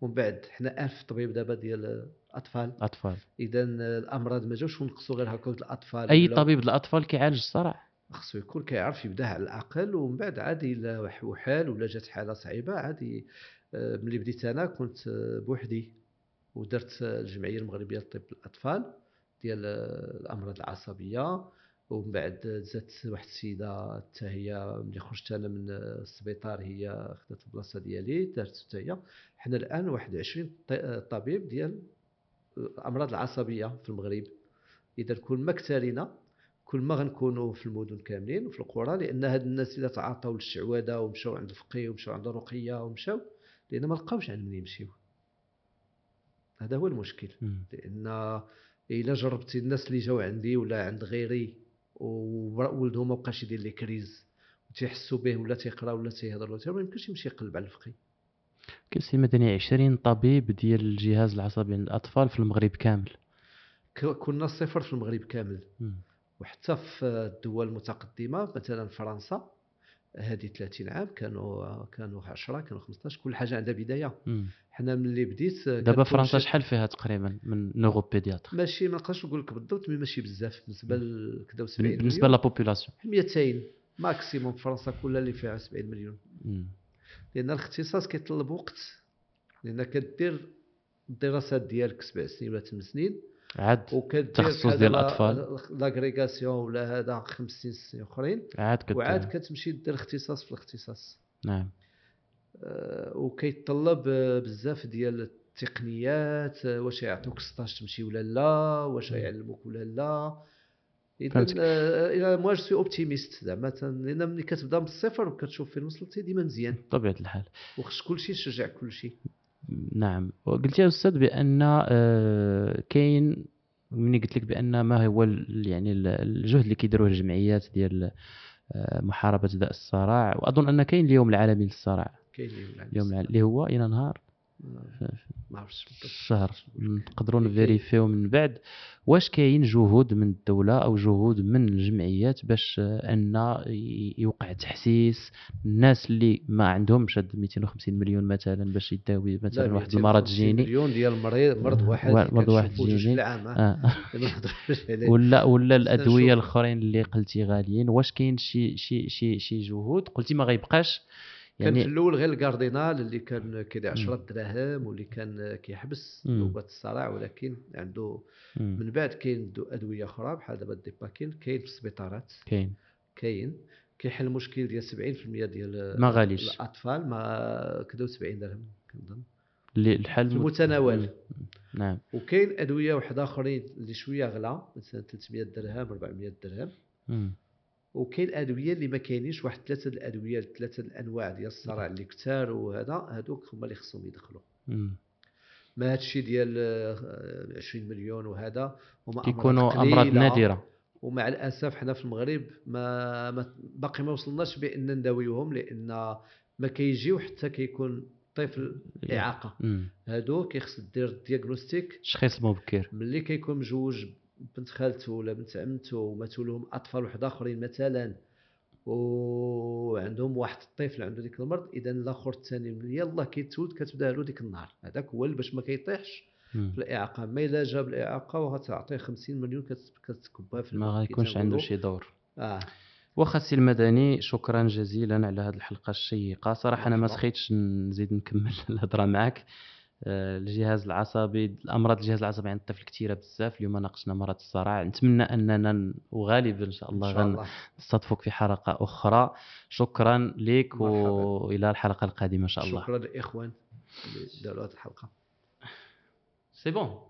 ومن بعد حنا 1000 طبيب دابا ديال الأطفال. أطفال. اذا الأمراض ما جاوش ونقصوا غير هكا الأطفال أي طبيب الأطفال كيعالج الصرع؟ خصو يكون كيعرف يبدأ على الأقل ومن بعد عادي الا وح- وحال ولا جات حالة صعيبة عادي ملي بديت أنا كنت آه، بوحدي ودرت آه، الجمعية المغربية لطب الأطفال ديال آه، الأمراض العصبية. ومن بعد زادت واحد السيدة حتى هي ملي خرجت أنا من آه، السبيطار هي خدات البلاصه ديالي دارت حتى هي. حنا الآن واحد 20 ط- آه، طبيب ديال الامراض العصبية في المغرب. إذا كل ما كترينا كل ما غنكونوا في المدن كاملين وفي القرى لأن هاد الناس إذا تعاطوا للشعوذة ومشاو عند الفقيه ومشاو عند الرقية ومشاو لأن ما لقاوش عند من يمشيو. هذا هو المشكل. لأن إلا جربتي الناس اللي جاو عندي ولا عند غيري وولدهم ما بقاش يدير les crises وتيحسوا به ولا تيقرأ ولا تيهضر ولا ما يمكنش يمشي يقلب على الفقيه كاين سي مدني 20 طبيب ديال الجهاز العصبي عند الاطفال في المغرب كامل؟ كنا صفر في المغرب كامل. مم. وحتى في الدول المتقدمة مثلا فرنسا هذه 30 عام كانوا كانوا 10 كانوا 15 كل حاجة عندها بدايه مم. حنا ملي بديت دابا فرنسا شحال فيها تقريبا من neuropédiatres؟ ماشي ما نقدرش نقول لك بالضبط mais ماشي بزاف بالنسبة لكدا 70 بالنسبة la population 200 maximum فرنسا كلها اللي فيها 70 مليون. لأن الاختصاص كيطلب وقت لأن كدير الدراسات ديالك سبع سنين ولا ثمان سنين عاد التخصص ديال دابا الأطفال. l'agrégation ولا هذا خمس سنين ست سنين أخرين. عاد كت... وعاد كتمشي دير اختصاص في الاختصاص. نعم. آه، وكيتطلب آه، بزاف ديال التقنيات آه، واش يعطوك stage تمشي ولا لا واش يعلموك ولا لا. إذا et moi c'est optimiste زعما لأن ملي كتبدا من الصفر وكتشوف فين وصلتي ديما مزيان. بطبيعة الحال. وخص كلشي تشجع كلشي. نعم. وقلت يا أستاذ بأن آه، كاين مني قلت لك بأن ما هو يعني ال- الجهد اللي كيديروه الجمعيات ديال آه، محاربة داء الصرع وأظن أن كاين اليوم العالمي للصرع كاين اليوم العالمي اللي هو إلى نهار. ما- عرفتش الشهر. نقدروا. نفيريفيو من بعد. واش كاين جهود من الدولة أو جهود من الجمعيات باش أن يوقع تحسيس؟ الناس اللي ما عندهمش هاد 250 مليون مثلا باش يداوي مثلا لا، واحد 250 المرض جيني. مليون ديال المريض مرض واحد مرض واحد جيني. آه. ولا ولا الأدوية. الأخرين اللي قلتي غاليين؟ واش كاين شي شي شي شي جهود؟ قلتي ما غيبقاش. كان في يعني الأول غير الكاردينال اللي كان كيدير مم. 10 دراهم واللي كان كيحبس. نوبات الصرع ولكن عنده مم، من بعد كاين دو- أدوية أخرى بحال دابا الديباكين كاين في السبيطارات كاين كاين كيحل المشكل ديال 70% ديال ما غاليش. الأطفال ما كدا 70 درهم كنظن اللي الحل في المتناول. نعم وكاين أدوية واحد آخرين اللي شوية غلا مثلا 300 درهم 400 درهم. وكاين ادويه اللي ما كاينينش واحد ثلاثة الأدوية ثلاثة الأنواع ديال الصرع اللي كثار وهذا هذوك هما اللي خصهم يدخلوا. ما هادشي ديال آه، 20 مليون وهذا هما كيكونوا أمراض. نادرة ومع الأسف حنا في المغرب ما, ما باقي ما وصلناش بأن نداويوهم لأن ما كيجيو حتى كيكون طفل إعاقة. هادو كيخص دير ال diagnostic تشخيص مبكر ملي كيكون مجوج بنت خالته ولا بنت عمته وماتوا لهم أطفال واحد آخرين مثلا وعندهم واحد الطفل عنده ديك المرض اذا الآخر الثاني يلاه كيتولد كتبدا له ديك النهار هذاك هو باش ما كيطيحش. في الإعاقة ما إلا جاب الإعاقة وغتعطيه 50 مليون كت- كتكبها في ما غيكونش عنده. شي دور آه واخا سي المدني شكرا جزيلا على هذه الحلقة الشيقة صراحة أنا ما. سخيتش نزيد نكمل الهضرة معك الجهاز العصبي الأمراض الجهاز العصبي عند الطفل كثيره بزاف اليوم ناقشنا مرض الصرع. نتمنى أننا وغالبا إن شاء الله غنستضفوك في حلقة أخرى. شكرا لك. والى الحلقة القادمة إن شاء الله. شكرا للاخوان اللي داروا هذه الحلقة. c'est bon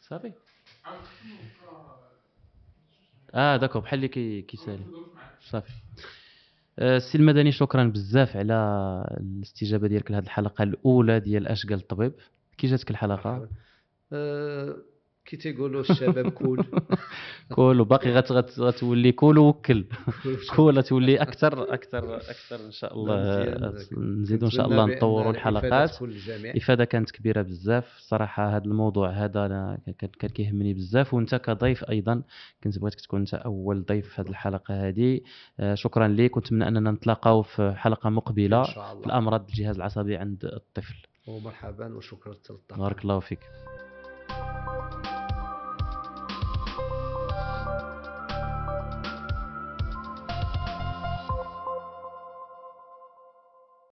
صافي آه d'accord بحال اللي كي كيسالي صافي. آه، السي المدني شكرا بزاف على الاستجابة ديالك لهذه الحلقة الأولى ديال آش قال الطبيب. كي جاتك الحلقة؟ آه كي تيقولوا الشباب كول. كول وباقي غت غت غتولي cool و cool. cool تولي أكثر أكثر أكثر إن شاء الله. آه، نزيدوا إن شاء الله نطوروا الحلقات. الافاده كانت كبيرة بزاف. صراحة هذا الموضوع هذا أنا كان كيهمني بزاف. وأنت كضيف أيضا كنت بغيتك تكون أنت أول ضيف في هذه الحلقة هذه. آه، شكرا لك ونتمنى أننا نتلاقاو في حلقة مقبلة في شاء الله. الأمراض الجهاز العصبي عند الطفل. ومرحبا وشكرا بارك الله فيك.